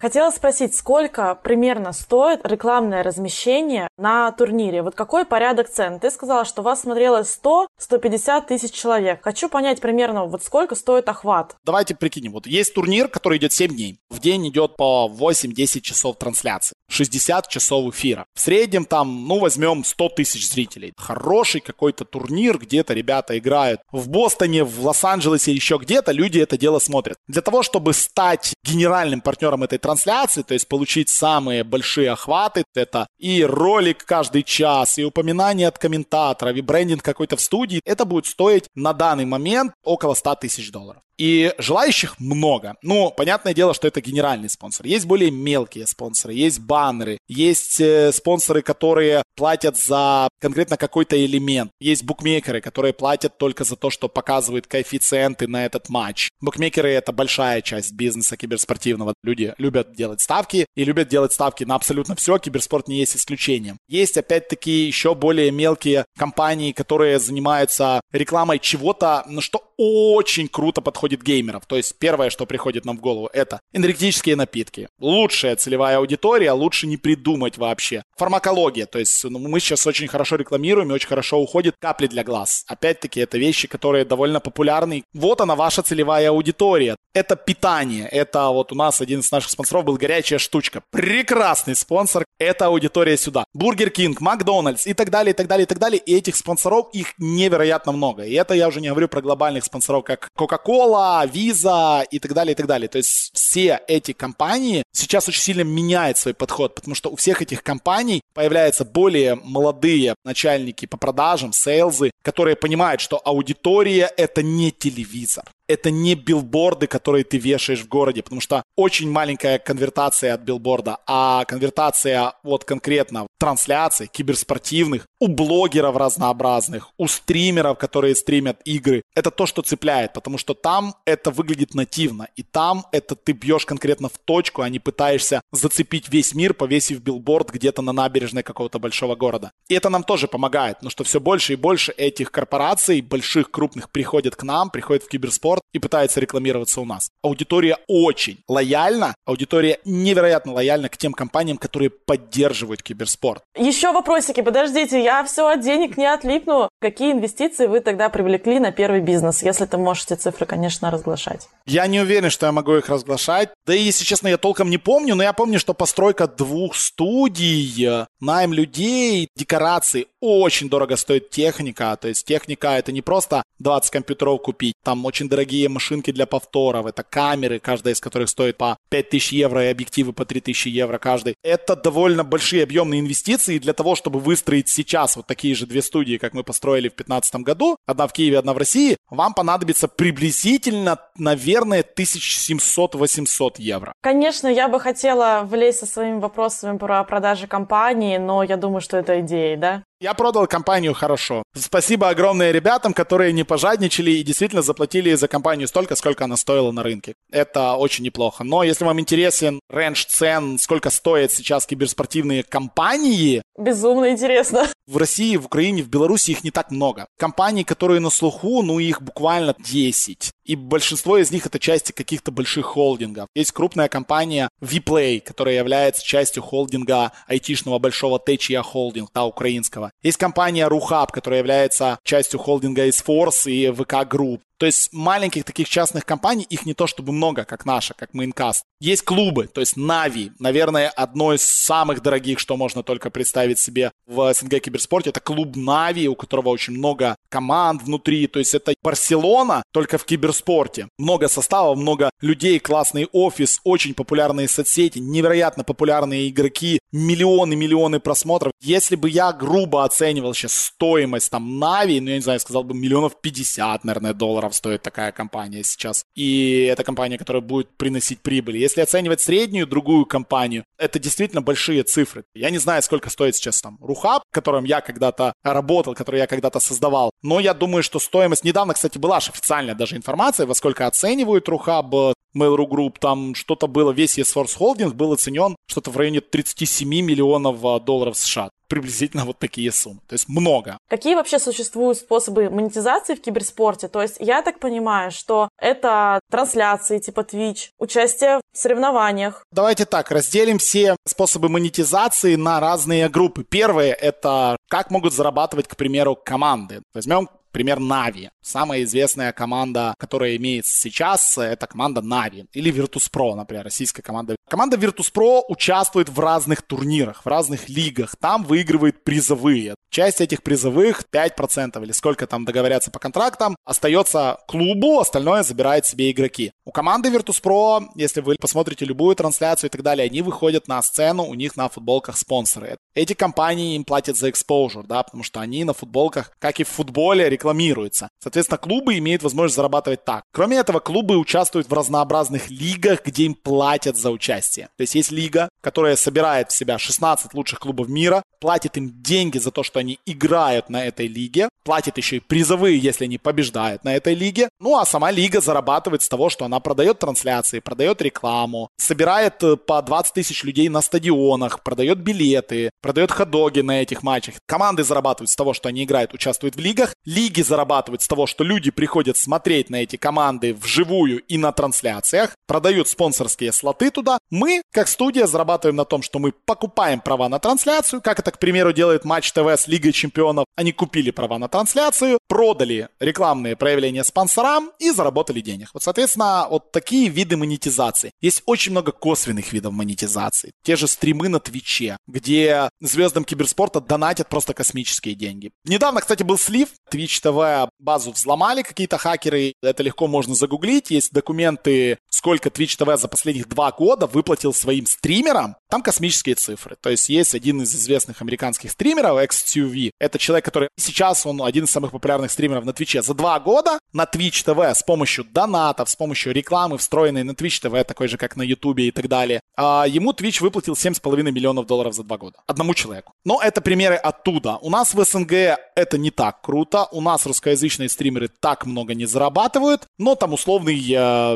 Хотела спросить, сколько примерно стоит рекламное размещение на турнире? Вот какой порядок цен? Ты сказала, что вас смотрело 100-150 тысяч человек. Хочу понять примерно, вот сколько стоит охват. Давайте прикинем. Вот есть турнир, который идет 7 дней. В день идет по 8-10 часов трансляции. 60 часов эфира. В среднем там, ну, возьмем 100 тысяч зрителей. Хороший какой-то турнир, где-то ребята играют в Бостоне, в Лос-Анджелесе, еще где-то, люди это дело смотрят. Для того, чтобы стать генеральным партнером этой трансляции, то есть получить самые большие охваты, это и ролик каждый час, и упоминание от комментаторов, и брендинг какой-то в студии, это будет стоить на данный момент около 100 тысяч долларов. И желающих много. Ну, понятное дело, что это генеральный спонсор. Есть более мелкие спонсоры, есть баннеры, есть э, спонсоры, которые платят за конкретно какой-то элемент. Есть букмекеры, которые платят только за то, что показывают коэффициенты на этот матч. Букмекеры — это большая часть бизнеса киберспортивного. Люди любят делать ставки и любят делать ставки на абсолютно все. Киберспорт не есть исключением. Есть, опять-таки, еще более мелкие компании, которые занимаются рекламой чего-то, ну, что очень круто подходит геймеров. То есть первое, что приходит нам в голову, это энергетические напитки. Лучшая целевая аудитория, лучше не придумать вообще. Фармакология, то есть ну, мы сейчас очень хорошо рекламируем и очень хорошо уходит капли для глаз. Опять-таки, это вещи, которые довольно популярны. Вот она, ваша целевая аудитория. Это питание. Это вот у нас один из наших спонсоров был горячая штучка. Прекрасный спонсор. Это аудитория сюда. Бургер Кинг, Макдональдс и так далее, и так далее, и так далее. И этих спонсоров, их невероятно много. И это я уже не говорю про глобальных спонсоров, как Coca-Cola, Visa и так далее, и так далее. То есть все эти компании сейчас очень сильно меняют свой подход, потому что у всех этих компаний появляются более молодые начальники по продажам, сейлзы, которые понимают, что аудитория — это не телевизор. Это не билборды, которые ты вешаешь в городе, потому что очень маленькая конвертация от билборда, а конвертация вот конкретно трансляций киберспортивных у блогеров разнообразных, у стримеров, которые стримят игры, это то, что цепляет, потому что там это выглядит нативно, и там это ты бьешь конкретно в точку, а не пытаешься зацепить весь мир, повесив билборд где-то на набережной какого-то большого города. И это нам тоже помогает, но что все больше и больше этих корпораций, больших, крупных, приходят к нам, приходят в киберспорт и пытаются рекламироваться у нас. Аудитория очень лояльна, аудитория невероятно лояльна к тем компаниям, которые поддерживают киберспорт. Еще вопросики, подождите, я все от денег не отлипну. Какие инвестиции вы тогда привлекли на первый бизнес, если ты можете цифры, конечно, разглашать? Я не уверен, что я могу их разглашать. Да и, если честно, я толком не помню, но я помню, что постройка двух студий, найм людей, декорации, очень дорого стоит техника. То есть техника это не просто 20 компьютеров купить, там очень дорогие машинки для повторов, это камеры, каждая из которых стоит по 5000 евро и объективы по 3000 евро каждый. Это довольно большие объемные инвестиции для того, чтобы выстроить сейчас вот такие же две студии, как мы построили в 2015 году, одна в Киеве, одна в России, вам понадобится приблизительно, наверное, 1700-800 евро. Конечно, я бы хотела влезть со своими вопросами про продажи компании, но я думаю, что это идея, да? Я продал компанию хорошо. Спасибо огромное ребятам, которые не пожадничали и действительно заплатили за компанию столько, сколько она стоила на рынке. Это очень неплохо. Но если вам интересен рейндж цен, сколько стоят сейчас киберспортивные компании... Безумно интересно. В России, в Украине, в Беларуси их не так много. Компаний, которые на слуху, ну их буквально 10. И большинство из них это части каких-то больших холдингов. Есть крупная компания Vplay, которая является частью холдинга айтишного большого Techia Holding, да, украинского. Есть компания Ruhab, которая является частью холдинга Force и VK Group. То есть маленьких таких частных компаний, их не то чтобы много, как наша, как Maincast. Есть клубы, то есть Нави, наверное, одно из самых дорогих, что можно только представить себе в СНГ киберспорте. Это клуб Нави, у которого очень много команд внутри. То есть это Барселона, только в киберспорте. Много составов, много людей, классный офис, очень популярные соцсети, невероятно популярные игроки, миллионы-миллионы просмотров. Если бы я грубо оценивал сейчас стоимость там Нави, ну я не знаю, сказал бы миллионов 50, наверное, долларов стоит такая компания сейчас. И это компания, которая будет приносить прибыль. Если оценивать среднюю другую компанию, это действительно большие цифры. Я не знаю, сколько стоит сейчас там Рухаб, которым я когда-то работал, который я когда-то создавал. Но я думаю, что стоимость... Недавно, кстати, была же официальная даже информация, во сколько оценивают Рухаб, Mail.ru Group, там что-то было, весь eSource Holding был оценен что-то в районе 37 миллионов а, долларов США приблизительно вот такие суммы. То есть много. Какие вообще существуют способы монетизации в киберспорте? То есть я так понимаю, что это трансляции типа Twitch, участие в соревнованиях. Давайте так, разделим все способы монетизации на разные группы. Первое — это как могут зарабатывать, к примеру, команды. Возьмем пример Нави. Самая известная команда, которая имеется сейчас, это команда Нави. Или Virtus.pro, например, российская команда. Команда Virtus.pro участвует в разных турнирах, в разных лигах. Там выигрывает призовые. Часть этих призовых, 5% или сколько там договорятся по контрактам, остается клубу, остальное забирает себе игроки. У команды Virtus.pro, если вы посмотрите любую трансляцию и так далее, они выходят на сцену, у них на футболках спонсоры. Эти компании им платят за exposure, да, потому что они на футболках, как и в футболе, рекламируются. Соответственно, клубы имеют возможность зарабатывать так. Кроме этого, клубы участвуют в разнообразных лигах, где им платят за участие. То есть есть лига, которая собирает в себя 16 лучших клубов мира, платит им деньги за то, что они играют на этой лиге, платит еще и призовые, если они побеждают на этой лиге. Ну а сама лига зарабатывает с того, что она продает трансляции, продает рекламу, собирает э, по 20 тысяч людей на стадионах, продает билеты, продает ходоги на этих матчах. Команды зарабатывают с того, что они играют, участвуют в лигах. Лиги зарабатывают с того, что люди приходят смотреть на эти команды вживую и на трансляциях, продают спонсорские слоты туда. Мы, как студия, зарабатываем на том, что мы покупаем права на трансляцию, как это, к примеру, делает Матч ТВ с Лигой Чемпионов. Они купили права на трансляцию, продали рекламные проявления спонсорам и заработали денег. Вот, соответственно, вот такие виды монетизации. Есть очень много косвенных видов монетизации. Те же стримы на Твиче, где звездам киберспорта донатят просто космические деньги. Недавно, кстати, был слив. Twitch TV базу взломали какие-то хакеры, это легко можно загуглить, есть документы, сколько Twitch TV за последних два года выплатил своим стримерам, там космические цифры. То есть есть один из известных американских стримеров, XTV, это человек, который сейчас, он один из самых популярных стримеров на Твиче. За два года на Twitch TV с помощью донатов, с помощью рекламы, встроенной на Twitch TV, такой же, как на YouTube и так далее, а ему Twitch выплатил 7,5 миллионов долларов за два года. Одному человеку. Но это примеры оттуда. У нас в СНГ это не так круто. У нас русскоязычные стримеры так много не зарабатывают. Но там условный э,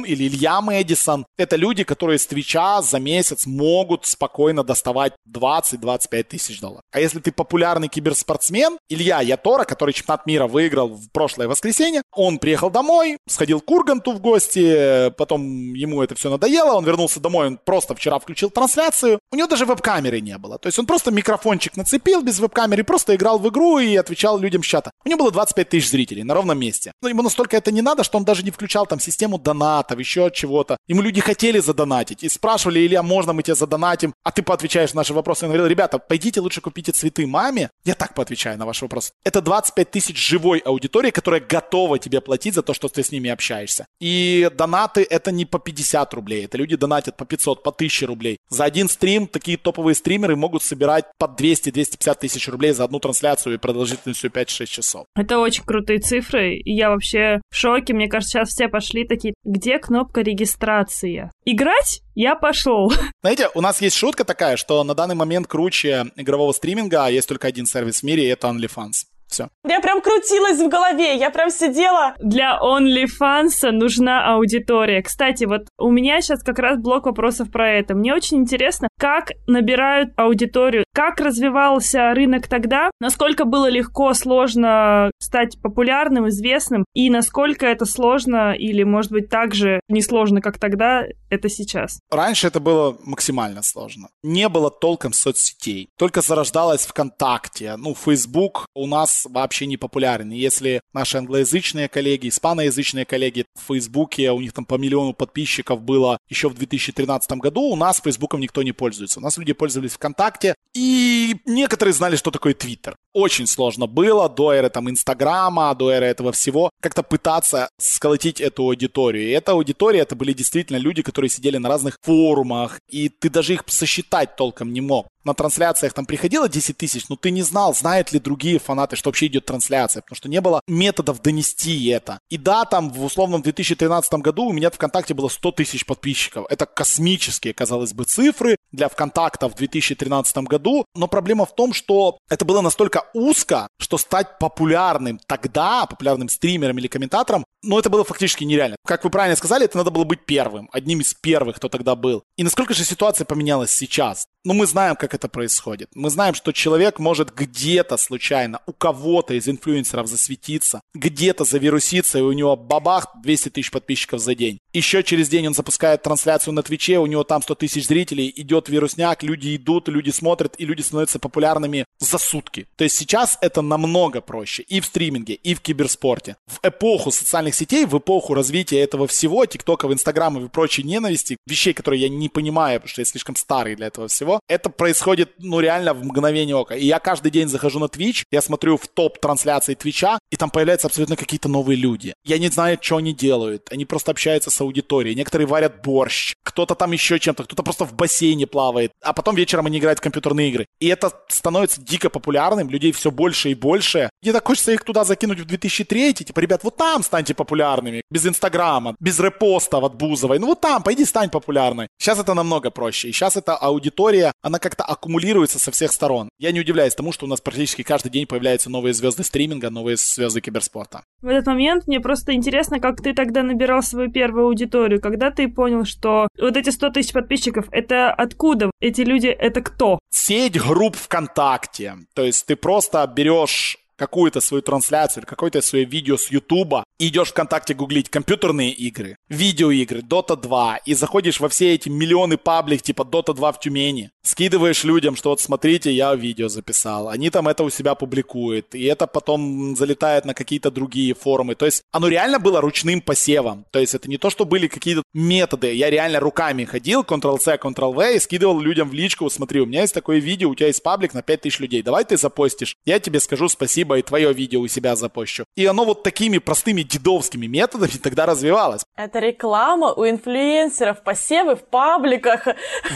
Эвелон или Илья Мэдисон. Это люди, которые с Твича за месяц могут спокойно доставать 20-25 тысяч долларов. А если ты популярный киберспортсмен, Илья Ятора, который чемпионат мира выиграл в прошлое воскресенье, он приехал домой, сходил к Урганту в гости, потом ему это все надоело, он вернулся домой, он просто вчера включил трансляцию, у него даже веб-камеры не было. То есть он просто микрофончик нацепил без веб-камеры, просто играл в игру и отвечал людям с чата. У него было 25 тысяч зрителей на ровном месте. Но ему настолько это не надо, что он даже не включал там систему донатов, еще чего-то. Ему люди хотели задонатить и спрашивали, Илья, можно мы тебе задонатим? А ты поотвечаешь на наши вопросы. Он говорил, ребята, пойдите лучше купите цветы маме. Я так поотвечаю на ваш вопрос. Это 25 тысяч живой аудитории, которая готова тебе платить за то, что ты с ними общаешься. И донаты это не по 50 рублей. Это люди донатят по 500, по 1000 рублей. За один стрим такие топовые стримеры могут собирать по 200-250 тысяч рублей за одну трансляцию и продолжительностью 5-6 часов. Это очень крутые цифры. Я вообще в шоке. Мне кажется, сейчас все пошли такие, где кнопка регистрации? Играть? Я пошел. Знаете, у нас есть шутка такая, что на данный момент круче игрового стриминга есть только один сервис в мире, и это OnlyFans. Все. Я прям крутилась в голове, я прям сидела. Для OnlyFans нужна аудитория. Кстати, вот у меня сейчас как раз блок вопросов про это. Мне очень интересно, как набирают аудиторию, как развивался рынок тогда, насколько было легко, сложно стать популярным, известным, и насколько это сложно или, может быть, так же несложно, как тогда, это сейчас. Раньше это было максимально сложно. Не было толком соцсетей. Только зарождалась ВКонтакте. Ну, Facebook у нас вообще не популярен. Если наши англоязычные коллеги, испаноязычные коллеги в Фейсбуке, у них там по миллиону подписчиков было еще в 2013 году, у нас Фейсбуком никто не пользуется. У нас люди пользовались ВКонтакте, и некоторые знали, что такое Твиттер. Очень сложно было до эры там Инстаграма, до эры этого всего, как-то пытаться сколотить эту аудиторию. И эта аудитория, это были действительно люди, которые сидели на разных форумах, и ты даже их сосчитать толком не мог на трансляциях там приходило 10 тысяч, но ты не знал, знают ли другие фанаты, что вообще идет трансляция, потому что не было методов донести это. И да, там в условном 2013 году у меня в ВКонтакте было 100 тысяч подписчиков. Это космические, казалось бы, цифры для ВКонтакта в 2013 году, но проблема в том, что это было настолько узко, что стать популярным тогда, популярным стримером или комментатором, ну, это было фактически нереально. Как вы правильно сказали, это надо было быть первым, одним из первых, кто тогда был. И насколько же ситуация поменялась сейчас? Ну, мы знаем, как это происходит. Мы знаем, что человек может где-то случайно у кого-то из инфлюенсеров засветиться, где-то завируситься, и у него бабах 200 тысяч подписчиков за день. Еще через день он запускает трансляцию на Твиче, у него там 100 тысяч зрителей, идет вирусняк, люди идут, люди смотрят, и люди становятся популярными за сутки. То есть сейчас это намного проще и в стриминге, и в киберспорте. В эпоху социальных сетей, в эпоху развития этого всего, тиктоков, инстаграмов и прочей ненависти, вещей, которые я не понимаю, потому что я слишком старый для этого всего. Это происходит, ну, реально в мгновение ока. И я каждый день захожу на Twitch, я смотрю в топ трансляции Твича, и там появляются абсолютно какие-то новые люди. Я не знаю, что они делают. Они просто общаются с аудиторией. Некоторые варят борщ, кто-то там еще чем-то, кто-то просто в бассейне плавает, а потом вечером они играют в компьютерные игры. И это становится дико популярным, людей все больше и больше. Мне так хочется их туда закинуть в 2003, типа, ребят, вот там станьте популярными, без Инстаграма, без репостов от Бузовой, ну вот там, пойди стань популярной. Сейчас это намного проще, и сейчас эта аудитория она как-то аккумулируется со всех сторон. Я не удивляюсь тому, что у нас практически каждый день появляются новые звезды стриминга, новые звезды киберспорта. В этот момент мне просто интересно, как ты тогда набирал свою первую аудиторию, когда ты понял, что вот эти 100 тысяч подписчиков, это откуда? Эти люди, это кто? Сеть групп ВКонтакте. То есть ты просто берешь какую-то свою трансляцию или какое-то свое видео с Ютуба, идешь ВКонтакте гуглить компьютерные игры, видеоигры, Dota 2, и заходишь во все эти миллионы паблик типа Dota 2 в Тюмени, скидываешь людям, что вот смотрите, я видео записал. Они там это у себя публикуют, и это потом залетает на какие-то другие форумы. То есть оно реально было ручным посевом. То есть это не то, что были какие-то методы. Я реально руками ходил, Ctrl-C, Ctrl-V, и скидывал людям в личку, смотри, у меня есть такое видео, у тебя есть паблик на 5000 людей, давай ты запостишь, я тебе скажу спасибо, и твое видео у себя запощу. И оно вот такими простыми дедовскими методами тогда развивалось. Это реклама у инфлюенсеров, посевы в пабликах.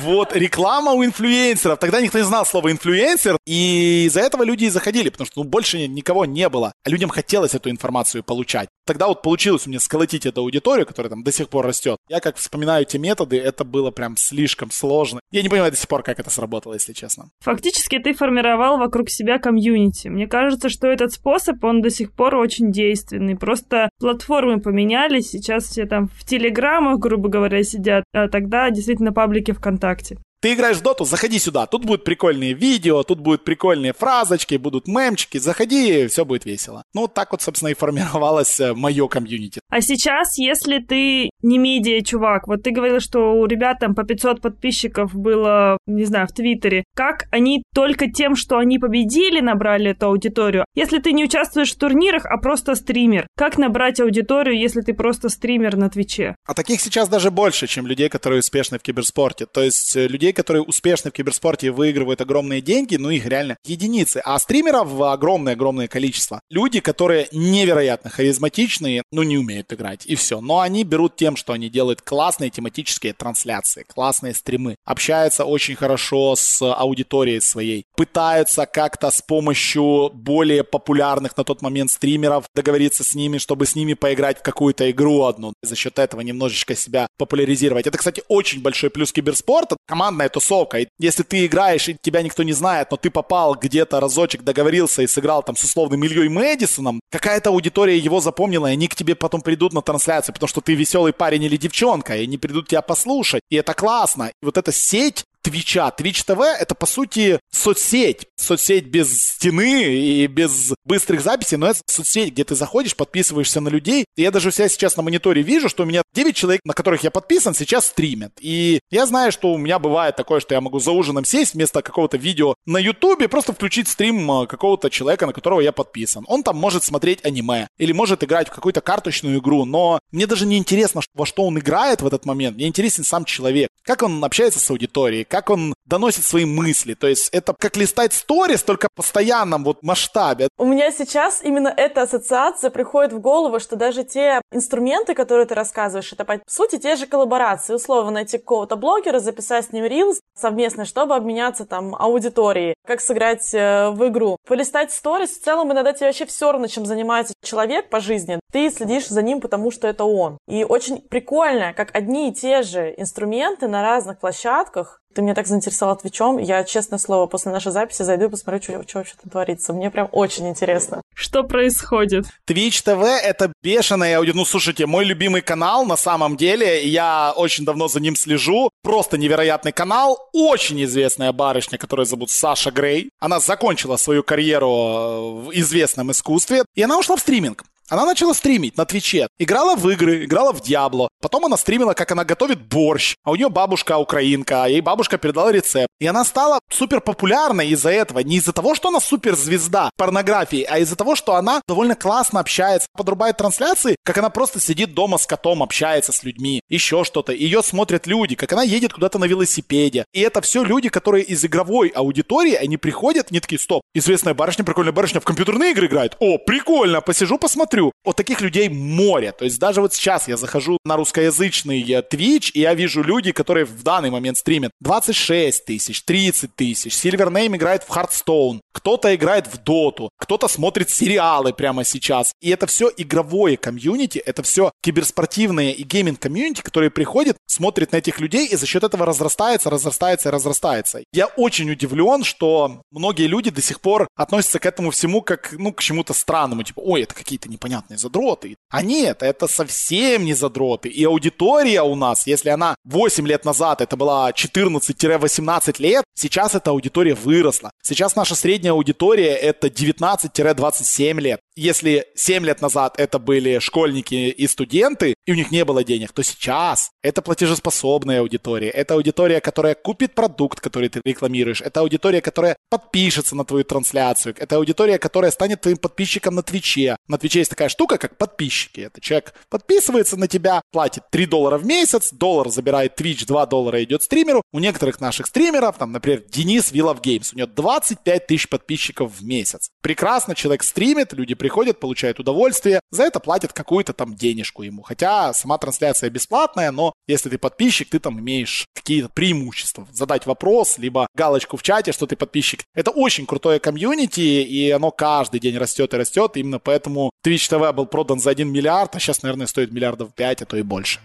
Вот, реклама у инфлюенсеров. Тогда никто не знал слова инфлюенсер, и из-за этого люди и заходили, потому что ну, больше никого не было. А людям хотелось эту информацию получать. Тогда вот получилось у меня сколотить эту аудиторию, которая там до сих пор растет. Я как вспоминаю эти методы, это было прям слишком сложно. Я не понимаю до сих пор, как это сработало, если честно. Фактически ты формировал вокруг себя комьюнити. Мне кажется, что этот способ, он до сих пор очень действенный. Просто платформы поменялись, сейчас все там в телеграммах, грубо говоря, сидят, а тогда действительно паблики ВКонтакте. Ты играешь в доту, заходи сюда. Тут будут прикольные видео, тут будут прикольные фразочки, будут мемчики. Заходи, все будет весело. Ну, вот так вот, собственно, и формировалось э, мое комьюнити. А сейчас, если ты не медиа чувак, вот ты говорил, что у ребят там по 500 подписчиков было, не знаю, в Твиттере, как они только тем, что они победили, набрали эту аудиторию? Если ты не участвуешь в турнирах, а просто стример, как набрать аудиторию, если ты просто стример на Твиче? А таких сейчас даже больше, чем людей, которые успешны в киберспорте. То есть э, людей, которые успешны в киберспорте выигрывают огромные деньги, ну их реально единицы. А стримеров огромное-огромное количество. Люди, которые невероятно харизматичные, ну не умеют играть, и все. Но они берут тем, что они делают классные тематические трансляции, классные стримы, общаются очень хорошо с аудиторией своей, пытаются как-то с помощью более популярных на тот момент стримеров договориться с ними, чтобы с ними поиграть в какую-то игру одну, за счет этого немножечко себя популяризировать. Это, кстати, очень большой плюс киберспорта. Командная тусовка. И если ты играешь, и тебя никто не знает, но ты попал где-то разочек, договорился и сыграл там с условным Ильей Мэдисоном, какая-то аудитория его запомнила, и они к тебе потом придут на трансляцию, потому что ты веселый парень или девчонка, и они придут тебя послушать. И это классно. И вот эта сеть Твича. Твич ТВ — это, по сути, соцсеть. Соцсеть без стены и без быстрых записей, но это соцсеть, где ты заходишь, подписываешься на людей. И я даже у себя сейчас на мониторе вижу, что у меня 9 человек, на которых я подписан, сейчас стримят. И я знаю, что у меня бывает такое, что я могу за ужином сесть вместо какого-то видео на Ютубе, просто включить стрим э, какого-то человека, на которого я подписан. Он там может смотреть аниме или может играть в какую-то карточную игру, но мне даже не интересно, во что он играет в этот момент. Мне интересен сам человек, как он общается с аудиторией, как он доносит свои мысли. То есть это как листать сторис, только в постоянном вот масштабе. У меня сейчас именно эта ассоциация приходит в голову, что даже те инструменты, которые ты рассказываешь, это по сути те же коллаборации. Условно найти какого-то блогера, записать с ним рилс совместно, чтобы обменяться там аудиторией, как сыграть э, в игру. Полистать сторис, в целом иногда тебе вообще все равно, чем занимается человек по жизни. Ты следишь за ним, потому что это он. И очень прикольно, как одни и те же инструменты на разных площадках ты меня так заинтересовал Твичом. Я, честное слово, после нашей записи зайду и посмотрю, что, что вообще там творится. Мне прям очень интересно. Что происходит? Twitch TV — это бешеная аудио. Ну, слушайте, мой любимый канал на самом деле. Я очень давно за ним слежу. Просто невероятный канал. Очень известная барышня, которая зовут Саша Грей. Она закончила свою карьеру в известном искусстве. И она ушла в стриминг. Она начала стримить на Твиче. Играла в игры, играла в Диабло. Потом она стримила, как она готовит борщ. А у нее бабушка украинка, а ей бабушка передала рецепт. И она стала супер популярной из-за этого. Не из-за того, что она суперзвезда порнографии, а из-за того, что она довольно классно общается, подрубает трансляции, как она просто сидит дома с котом, общается с людьми, еще что-то. Ее смотрят люди, как она едет куда-то на велосипеде. И это все люди, которые из игровой аудитории, они приходят, не такие, стоп, известная барышня, прикольная барышня в компьютерные игры играет. О, прикольно, посижу, посмотрю смотрю, вот таких людей море. То есть даже вот сейчас я захожу на русскоязычный Twitch, и я вижу люди, которые в данный момент стримят 26 тысяч, 30 тысяч. Silvername играет в Hearthstone, кто-то играет в Доту, кто-то смотрит сериалы прямо сейчас. И это все игровое комьюнити, это все киберспортивные и гейминг-комьюнити, которые приходят, смотрят на этих людей, и за счет этого разрастается, разрастается и разрастается. Я очень удивлен, что многие люди до сих пор относятся к этому всему как, ну, к чему-то странному. Типа, ой, это какие-то непонятные задроты. А нет, это совсем не задроты. И аудитория у нас, если она 8 лет назад это была 14-18 лет, сейчас эта аудитория выросла. Сейчас наша средняя аудитория это 19-27 лет. Если 7 лет назад это были школьники и студенты, и у них не было денег, то сейчас это платежеспособная аудитория. Это аудитория, которая купит продукт, который ты рекламируешь. Это аудитория, которая подпишется на твою трансляцию. Это аудитория, которая станет твоим подписчиком на Твиче. На Твиче есть такая штука, как подписчики. Это человек подписывается на тебя, платит 3 доллара в месяц, доллар забирает Twitch, 2 доллара идет стримеру. У некоторых наших стримеров, там, например, Денис WeLoveGames, у него 25 тысяч подписчиков в месяц. Прекрасно, человек стримит, люди приходят, получают удовольствие, за это платят какую-то там денежку ему. Хотя сама трансляция бесплатная, но если ты подписчик, ты там имеешь какие-то преимущества. Задать вопрос, либо галочку в чате, что ты подписчик. Это очень крутое комьюнити, и оно каждый день растет и растет. Именно поэтому Twitch TV был продан за 1 миллиард, а сейчас, наверное, стоит миллиардов 5, а то и больше.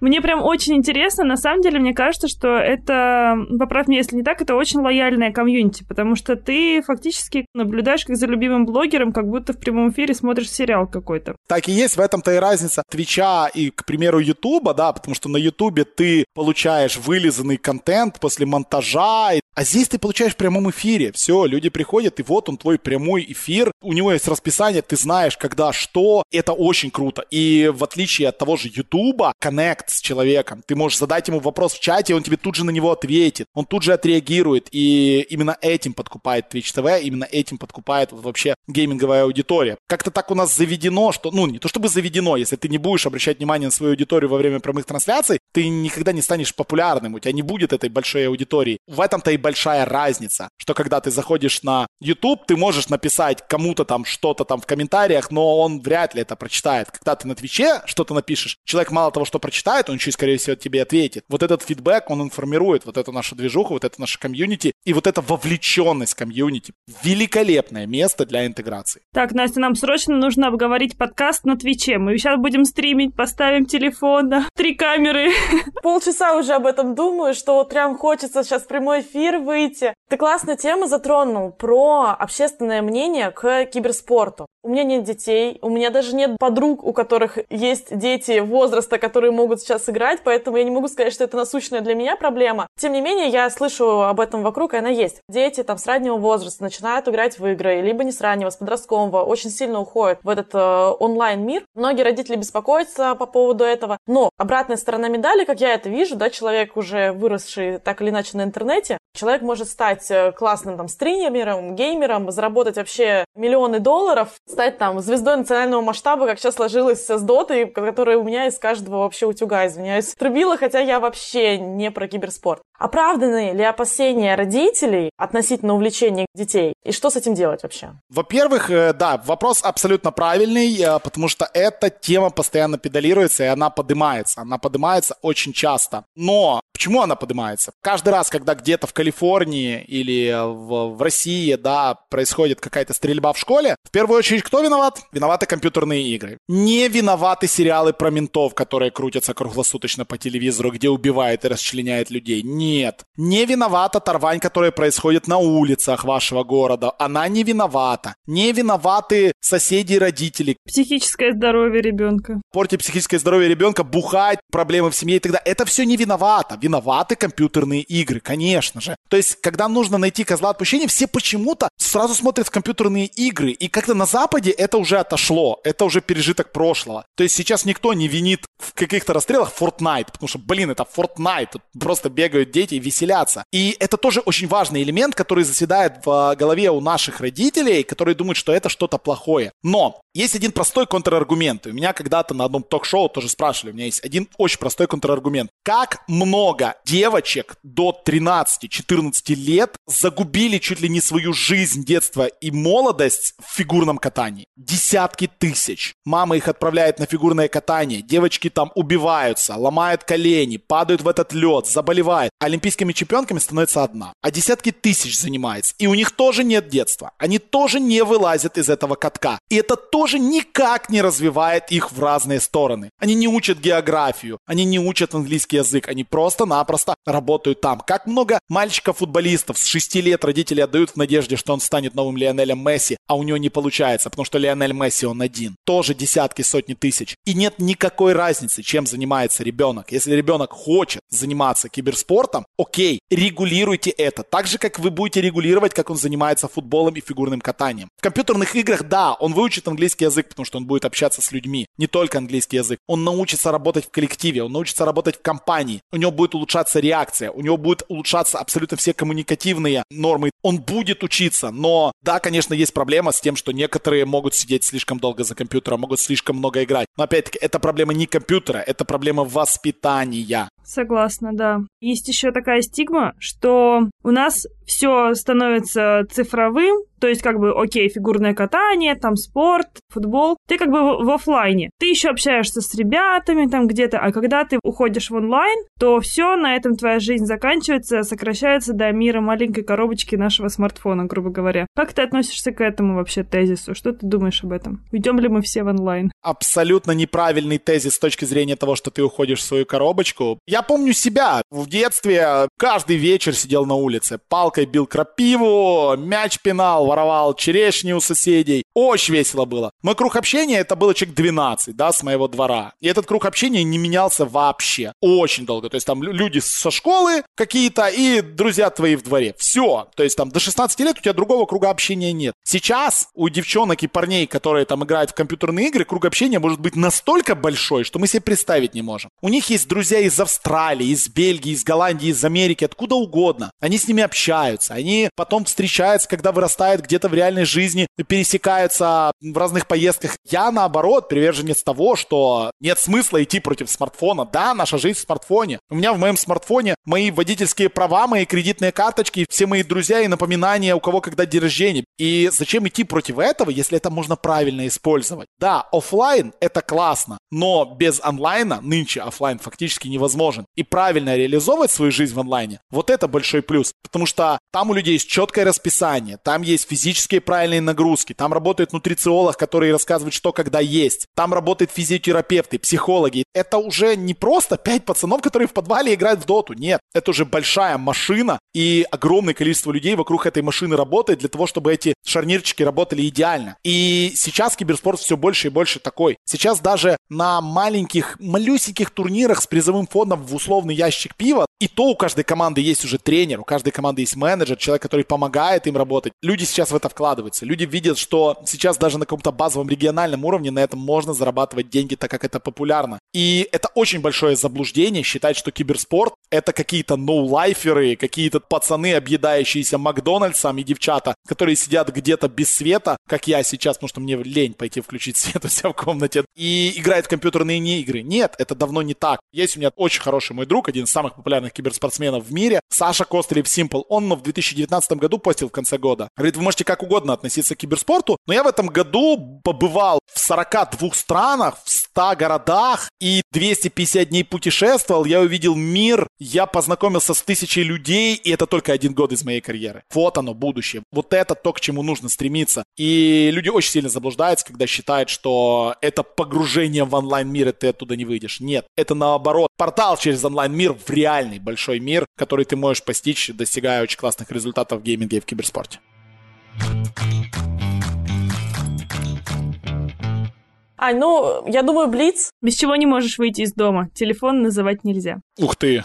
Мне прям очень интересно, на самом деле, мне кажется, что это, поправь меня, если не так, это очень лояльная комьюнити, потому что ты фактически наблюдаешь как за любимым блогером, как будто в прямом эфире смотришь сериал какой-то. Так и есть, в этом-то и разница Твича и, к примеру, Ютуба, да, потому что на Ютубе ты получаешь вылизанный контент после монтажа, а здесь ты получаешь в прямом эфире. Все, люди приходят, и вот он твой прямой эфир. У него есть расписание, ты знаешь, когда что. Это очень круто. И в отличие от того же Ютуба, с человеком. Ты можешь задать ему вопрос в чате, он тебе тут же на него ответит. Он тут же отреагирует. И именно этим подкупает Twitch TV, именно этим подкупает вот вообще гейминговая аудитория. Как-то так у нас заведено, что, ну, не то чтобы заведено, если ты не будешь обращать внимание на свою аудиторию во время прямых трансляций, ты никогда не станешь популярным, у тебя не будет этой большой аудитории. В этом-то и большая разница, что когда ты заходишь на YouTube, ты можешь написать кому-то там что-то там в комментариях, но он вряд ли это прочитает. Когда ты на Твиче что-то напишешь, человек мало того, что прочитает, он еще, скорее всего, тебе ответит. Вот этот фидбэк, он информирует вот эту нашу движуху, вот это наше комьюнити, и вот эта вовлеченность комьюнити. Великолепное место для интеграции. Так, Настя, нам срочно нужно обговорить подкаст на Твиче. Мы сейчас будем стримить, поставим телефон, да, три камеры. Полчаса уже об этом думаю, что вот прям хочется сейчас в прямой эфир выйти. Ты классную тему затронул про общественное мнение к киберспорту. У меня нет детей, у меня даже нет подруг, у которых есть дети возраста, которые могут сейчас играть, поэтому я не могу сказать, что это насущная для меня проблема. Тем не менее, я слышу об этом вокруг, и она есть. Дети там с раннего возраста начинают играть в игры, либо не с раннего, с подросткового, очень сильно уходят в этот э, онлайн-мир. Многие родители беспокоятся по поводу этого, но обратная сторона медали, как я это вижу, да, человек уже выросший так или иначе на интернете, человек может стать э, классным там стримером, геймером, заработать вообще миллионы долларов, стать там звездой национального масштаба, как сейчас сложилось с Дотой, которая у меня из каждого вообще утюга, извиняюсь, трубила, хотя я вообще не про киберспорт. Оправданы ли опасения родителей относительно увлечения детей? И что с этим делать вообще? Во-первых, э, да, вопрос абсолютно правильный, э, потому что эта тема постоянно педалируется, и она поднимается. Она поднимается очень часто. Но Почему она поднимается? Каждый раз, когда где-то в Калифорнии или в, в России, да, происходит какая-то стрельба в школе, в первую очередь кто виноват? Виноваты компьютерные игры. Не виноваты сериалы про ментов, которые крутятся круглосуточно по телевизору, где убивают и расчленяют людей. Нет. Не виновата торвань, которая происходит на улицах вашего города. Она не виновата. Не виноваты соседи и родители. Психическое здоровье ребенка. Портить психическое здоровье ребенка, бухать, проблемы в семье и так далее. Это все не виновато виноваты компьютерные игры, конечно же. То есть, когда нужно найти козла отпущения, все почему-то сразу смотрят в компьютерные игры. И как-то на Западе это уже отошло. Это уже пережиток прошлого. То есть сейчас никто не винит в каких-то расстрелах Fortnite, потому что, блин, это Fortnite. Тут просто бегают дети веселятся. И это тоже очень важный элемент, который заседает в голове у наших родителей, которые думают, что это что-то плохое. Но есть один простой контраргумент. У меня когда-то на одном ток-шоу тоже спрашивали, у меня есть один очень простой контраргумент. Как много девочек до 13-14 лет загубили чуть ли не свою жизнь, детство и молодость в фигурном катании. Десятки тысяч. Мама их отправляет на фигурное катание. Девочки там убиваются, ломают колени, падают в этот лед, заболевают. Олимпийскими чемпионками становится одна. А десятки тысяч занимается. И у них тоже нет детства. Они тоже не вылазят из этого катка. И это тоже никак не развивает их в разные стороны. Они не учат географию, они не учат английский язык, они просто просто-напросто работают там. Как много мальчиков-футболистов с 6 лет родители отдают в надежде, что он станет новым Лионелем Месси, а у него не получается, потому что Лионель Месси он один. Тоже десятки, сотни тысяч. И нет никакой разницы, чем занимается ребенок. Если ребенок хочет заниматься киберспортом, киберспортом, окей, регулируйте это. Так же, как вы будете регулировать, как он занимается футболом и фигурным катанием. В компьютерных играх, да, он выучит английский язык, потому что он будет общаться с людьми. Не только английский язык. Он научится работать в коллективе, он научится работать в компании. У него будет улучшаться реакция, у него будет улучшаться абсолютно все коммуникативные нормы. Он будет учиться, но да, конечно, есть проблема с тем, что некоторые могут сидеть слишком долго за компьютером, могут слишком много играть. Но опять-таки, это проблема не компьютера, это проблема воспитания. Согласна, да. Есть еще такая стигма, что у нас все становится цифровым, то есть как бы, окей, фигурное катание, там спорт, футбол. Ты как бы в, в офлайне. Ты еще общаешься с ребятами там где-то, а когда ты уходишь в онлайн, то все, на этом твоя жизнь заканчивается, сокращается до мира маленькой коробочки нашего смартфона, грубо говоря. Как ты относишься к этому вообще тезису? Что ты думаешь об этом? Уйдем ли мы все в онлайн? Абсолютно неправильный тезис с точки зрения того, что ты уходишь в свою коробочку. Я помню себя. В детстве каждый вечер сидел на улице, палкой бил крапиву, мяч пинал, воровал черешни у соседей. Очень весело было. Мой круг общения это было человек 12, да, с моего двора. И этот круг общения не менялся вообще. Очень долго. То есть там люди со школы какие-то и друзья твои в дворе. Все. То есть там до 16 лет у тебя другого круга общения нет. Сейчас у девчонок и парней, которые там играют в компьютерные игры, круг общения может быть настолько большой, что мы себе представить не можем. У них есть друзья из Австралии, из Бельгии, из Голландии, из Америки, откуда угодно. Они с ними общаются. Они потом встречаются, когда вырастают где-то в реальной жизни, пересекаются в разных поездках. Я, наоборот, приверженец того, что нет смысла идти против смартфона. Да, наша жизнь в смартфоне. У меня в моем смартфоне мои водительские права, мои кредитные карточки, все мои друзья и напоминания, у кого когда день рождения. И зачем идти против этого, если это можно правильно использовать? Да, офлайн это классно, но без онлайна нынче офлайн фактически невозможен. И правильно реализовывать свою жизнь в онлайне, вот это большой плюс. Потому что там у людей есть четкое расписание, там есть физические правильные нагрузки, там работает нутрициолог, который рассказывает, что когда есть, там работают физиотерапевты, психологи. Это уже не просто пять пацанов, которые в подвале играют в доту. Нет, это уже большая машина, и огромное количество людей вокруг этой машины работает для того, чтобы эти шарнирчики работали идеально. И сейчас киберспорт все больше и больше такой. Сейчас даже на маленьких, малюсеньких турнирах с призовым фондом в условный ящик пива, и то у каждой команды есть уже тренер, у каждой команды есть менеджер, человек, который помогает им работать. Люди сейчас в это вкладываются. Люди видят, что сейчас даже на каком-то базовом региональном уровне на этом можно зарабатывать деньги, так как это популярно. И это очень большое заблуждение считать, что киберспорт — это какие-то ноу-лайферы, какие-то пацаны, объедающиеся Макдональдсом и девчата, которые сидят где-то без света, как я сейчас, потому что мне лень пойти включить свет у себя в комнате, и играют в компьютерные игры. Нет, это давно не так. Есть у меня очень хороший мой друг, один из самых популярных киберспортсменов в мире, Саша Кострев Simple. Он в 2019 году постил в конце года. Говорит, вы можете как угодно относиться к киберспорту, но я в этом году побывал в 42 странах, в 100 городах и 250 дней путешествовал. Я увидел мир, я познакомился с тысячей людей, и это только один год из моей карьеры. Вот оно, будущее. Вот это то, к чему нужно стремиться. И люди очень сильно заблуждаются, когда считают, что это погружение в онлайн-мир, и ты оттуда не выйдешь. Нет, это наоборот. Портал через онлайн-мир в реальный большой мир, который ты можешь постичь, достигая очень классных результатов в гейминге и в киберспорте. Ань, ну, я думаю, Блиц. Без чего не можешь выйти из дома. Телефон называть нельзя. Ух ты.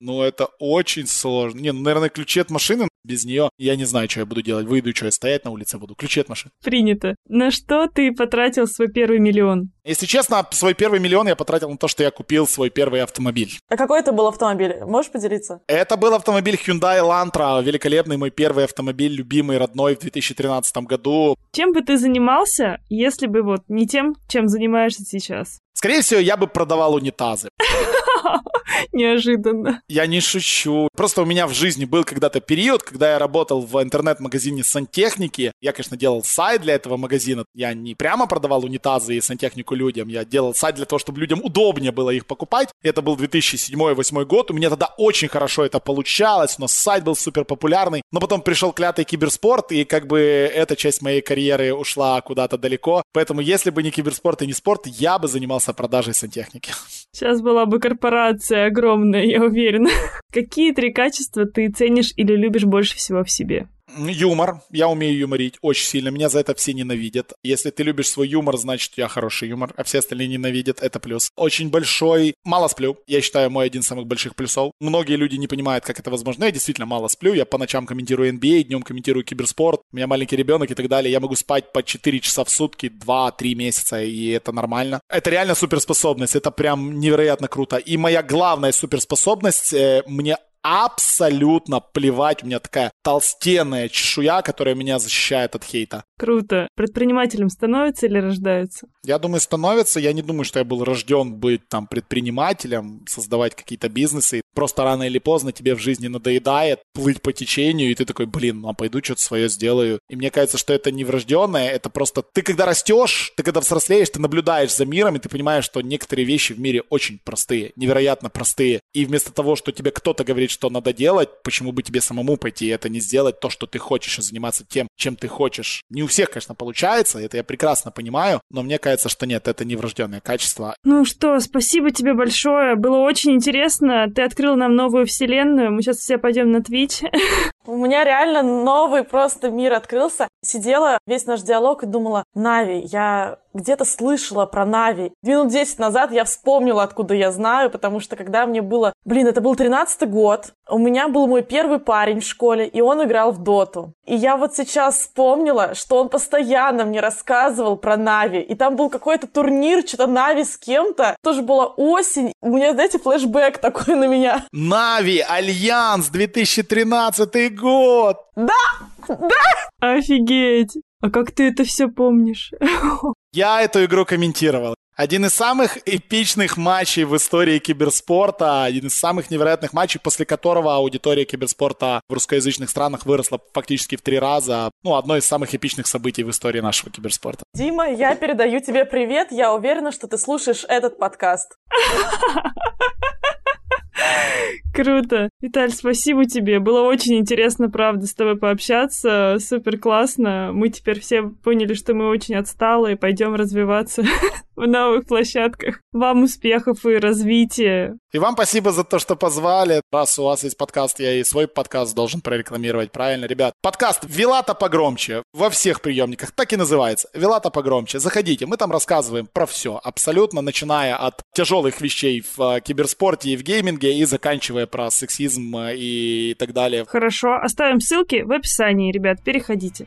Ну, это очень сложно. Не, ну, наверное, ключи от машины. Без нее я не знаю, что я буду делать. Выйду, что я стоять на улице буду. Ключи от машины. Принято. На что ты потратил свой первый миллион? Если честно, свой первый миллион я потратил на то, что я купил свой первый автомобиль. А какой это был автомобиль? Можешь поделиться? Это был автомобиль Hyundai Elantra. Великолепный мой первый автомобиль, любимый, родной в 2013 году. Чем бы ты занимался, если бы вот не тем, чем занимаешься сейчас? Скорее всего, я бы продавал унитазы. Неожиданно. Я не шучу. Просто у меня в жизни был когда-то период, когда я работал в интернет-магазине сантехники. Я, конечно, делал сайт для этого магазина. Я не прямо продавал унитазы и сантехнику людям. Я делал сайт для того, чтобы людям удобнее было их покупать. Это был 2007-2008 год. У меня тогда очень хорошо это получалось. У нас сайт был супер популярный. Но потом пришел клятый киберспорт, и как бы эта часть моей карьеры ушла куда-то далеко. Поэтому если бы не киберспорт и не спорт, я бы занимался продажей сантехники. Сейчас была бы корпорация огромная, я уверена. Какие три качества ты ценишь или любишь больше всего в себе? Юмор. Я умею юморить очень сильно. Меня за это все ненавидят. Если ты любишь свой юмор, значит, я хороший юмор, а все остальные ненавидят. Это плюс. Очень большой. Мало сплю. Я считаю, мой один из самых больших плюсов. Многие люди не понимают, как это возможно. Я действительно мало сплю. Я по ночам комментирую NBA, днем комментирую киберспорт. У меня маленький ребенок и так далее. Я могу спать по 4 часа в сутки, 2-3 месяца, и это нормально. Это реально суперспособность. Это прям невероятно круто. И моя главная суперспособность, э, мне абсолютно плевать. У меня такая толстенная чешуя, которая меня защищает от хейта. Круто. Предпринимателем становится или рождается? Я думаю, становится. Я не думаю, что я был рожден быть там предпринимателем, создавать какие-то бизнесы. Просто рано или поздно тебе в жизни надоедает плыть по течению, и ты такой, блин, ну а пойду что-то свое сделаю. И мне кажется, что это не врожденное, это просто ты когда растешь, ты когда взрослеешь, ты наблюдаешь за миром, и ты понимаешь, что некоторые вещи в мире очень простые, невероятно простые. И вместо того, что тебе кто-то говорит, что надо делать, почему бы тебе самому пойти и это не сделать то, что ты хочешь, и заниматься тем, чем ты хочешь. Не у всех, конечно, получается, это я прекрасно понимаю, но мне кажется, что нет, это не врожденное качество. Ну что, спасибо тебе большое, было очень интересно, ты открыл нам новую вселенную, мы сейчас все пойдем на Twitch. У меня реально новый просто мир открылся. Сидела весь наш диалог и думала, NAVI, я где-то слышала про NAVI. Минут 10 назад я вспомнила, откуда я знаю, потому что когда мне было... Блин, это был 13 год, у меня был мой первый парень в школе, и он играл в Доту. И я вот сейчас вспомнила, что он постоянно мне рассказывал про NAVI. И там был какой-то турнир, что-то NAVI с кем-то. Тоже была осень. У меня, знаете, флешбэк такой на меня. NAVI, Alliance, 2013 год! Да! Да! Офигеть! А как ты это все помнишь? Я эту игру комментировал. Один из самых эпичных матчей в истории киберспорта, один из самых невероятных матчей, после которого аудитория киберспорта в русскоязычных странах выросла фактически в три раза. Ну, одно из самых эпичных событий в истории нашего киберспорта. Дима, я передаю тебе привет. Я уверена, что ты слушаешь этот подкаст. Круто. Виталь, спасибо тебе. Было очень интересно, правда, с тобой пообщаться. Супер классно. Мы теперь все поняли, что мы очень отсталые. Пойдем развиваться в новых площадках. Вам успехов и развития. И вам спасибо за то, что позвали. Раз у вас есть подкаст, я и свой подкаст должен прорекламировать, правильно, ребят? Подкаст «Вилата погромче» во всех приемниках, так и называется. «Вилата погромче». Заходите, мы там рассказываем про все, абсолютно, начиная от тяжелых вещей в э, киберспорте и в гейминге и заканчивая про сексизм э, и так далее. Хорошо, оставим ссылки в описании, ребят, переходите.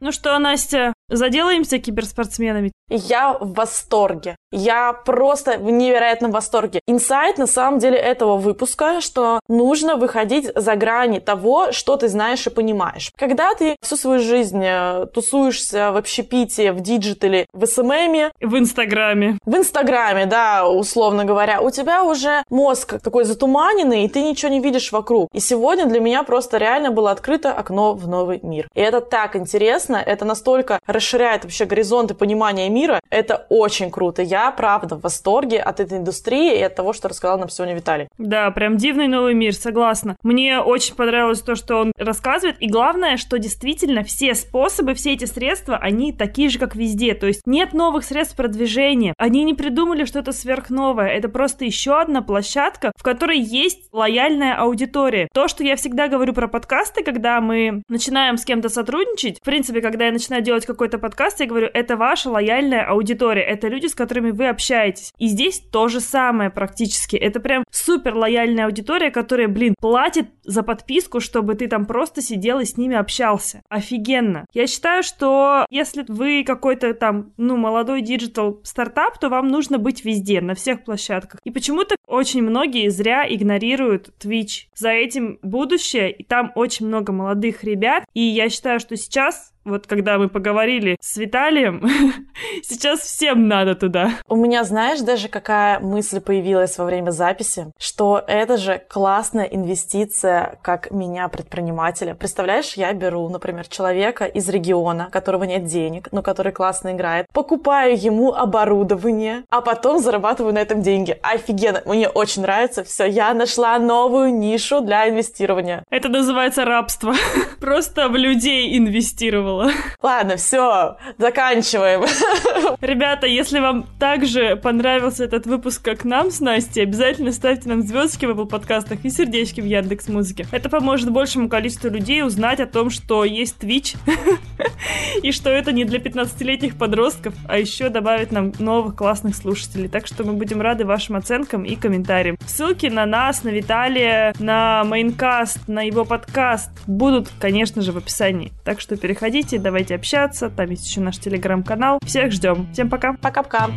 Ну что, Настя, заделаемся киберспортсменами? Я в восторге. Я просто в невероятном восторге. Инсайт на самом деле этого выпуска, что нужно выходить за грани того, что ты знаешь и понимаешь. Когда ты всю свою жизнь э, тусуешься в общепите, в диджитале, в СММе... В Инстаграме. В Инстаграме, да, условно говоря. У тебя уже мозг такой затуманенный, и ты ничего не видишь вокруг. И сегодня для меня просто реально было открыто окно в новый мир. И это так интересно, это настолько расширяет вообще горизонты понимания мира. Это очень круто. Я, правда, в восторге от этой индустрии и от того, что рассказал нам сегодня Виталий. Да, прям дивный новый мир, согласна. Мне очень понравилось то, что он рассказывает. И главное, что действительно все способы, все эти средства, они такие же, как везде. То есть нет новых средств продвижения. Они не придумали что-то сверхновое. Это просто еще одна площадка, в которой есть лояльная аудитория. То, что я всегда говорю про подкасты, когда мы начинаем с кем-то сотрудничать, в принципе, когда я начинаю делать какой-то подкаст, я говорю, это ваша лояльная аудитория, это люди, с которыми вы общаетесь. И здесь то же самое практически. Это прям супер лояльная аудитория, которая, блин, платит за подписку, чтобы ты там просто сидел и с ними общался. Офигенно. Я считаю, что если вы какой-то там, ну, молодой digital стартап, то вам нужно быть везде, на всех площадках. И почему-то очень многие зря игнорируют Twitch. За этим будущее, и там очень много молодых ребят. И я считаю, что сейчас вот когда мы поговорили с Виталием, сейчас всем надо туда. У меня, знаешь, даже какая мысль появилась во время записи, что это же классная инвестиция как меня, предпринимателя. Представляешь, я беру, например, человека из региона, которого нет денег, но который классно играет, покупаю ему оборудование, а потом зарабатываю на этом деньги. Офигенно, мне очень нравится. Все, я нашла новую нишу для инвестирования. Это называется рабство. Просто в людей инвестировал было. Ладно, все, Все, заканчиваем. Ребята, если вам также понравился этот выпуск, как нам с Настей, обязательно ставьте нам звездочки в Apple подкастах и сердечки в Яндекс Музыке. Это поможет большему количеству людей узнать о том, что есть Twitch, и что это не для 15-летних подростков, а еще добавит нам новых классных слушателей. Так что мы будем рады вашим оценкам и комментариям. Ссылки на нас, на Виталия, на Майнкаст, на его подкаст будут, конечно же, в описании. Так что переходите, давайте общаться. Там есть еще наш телеграм-канал. Всех ждем. Всем пока. Пока-пока.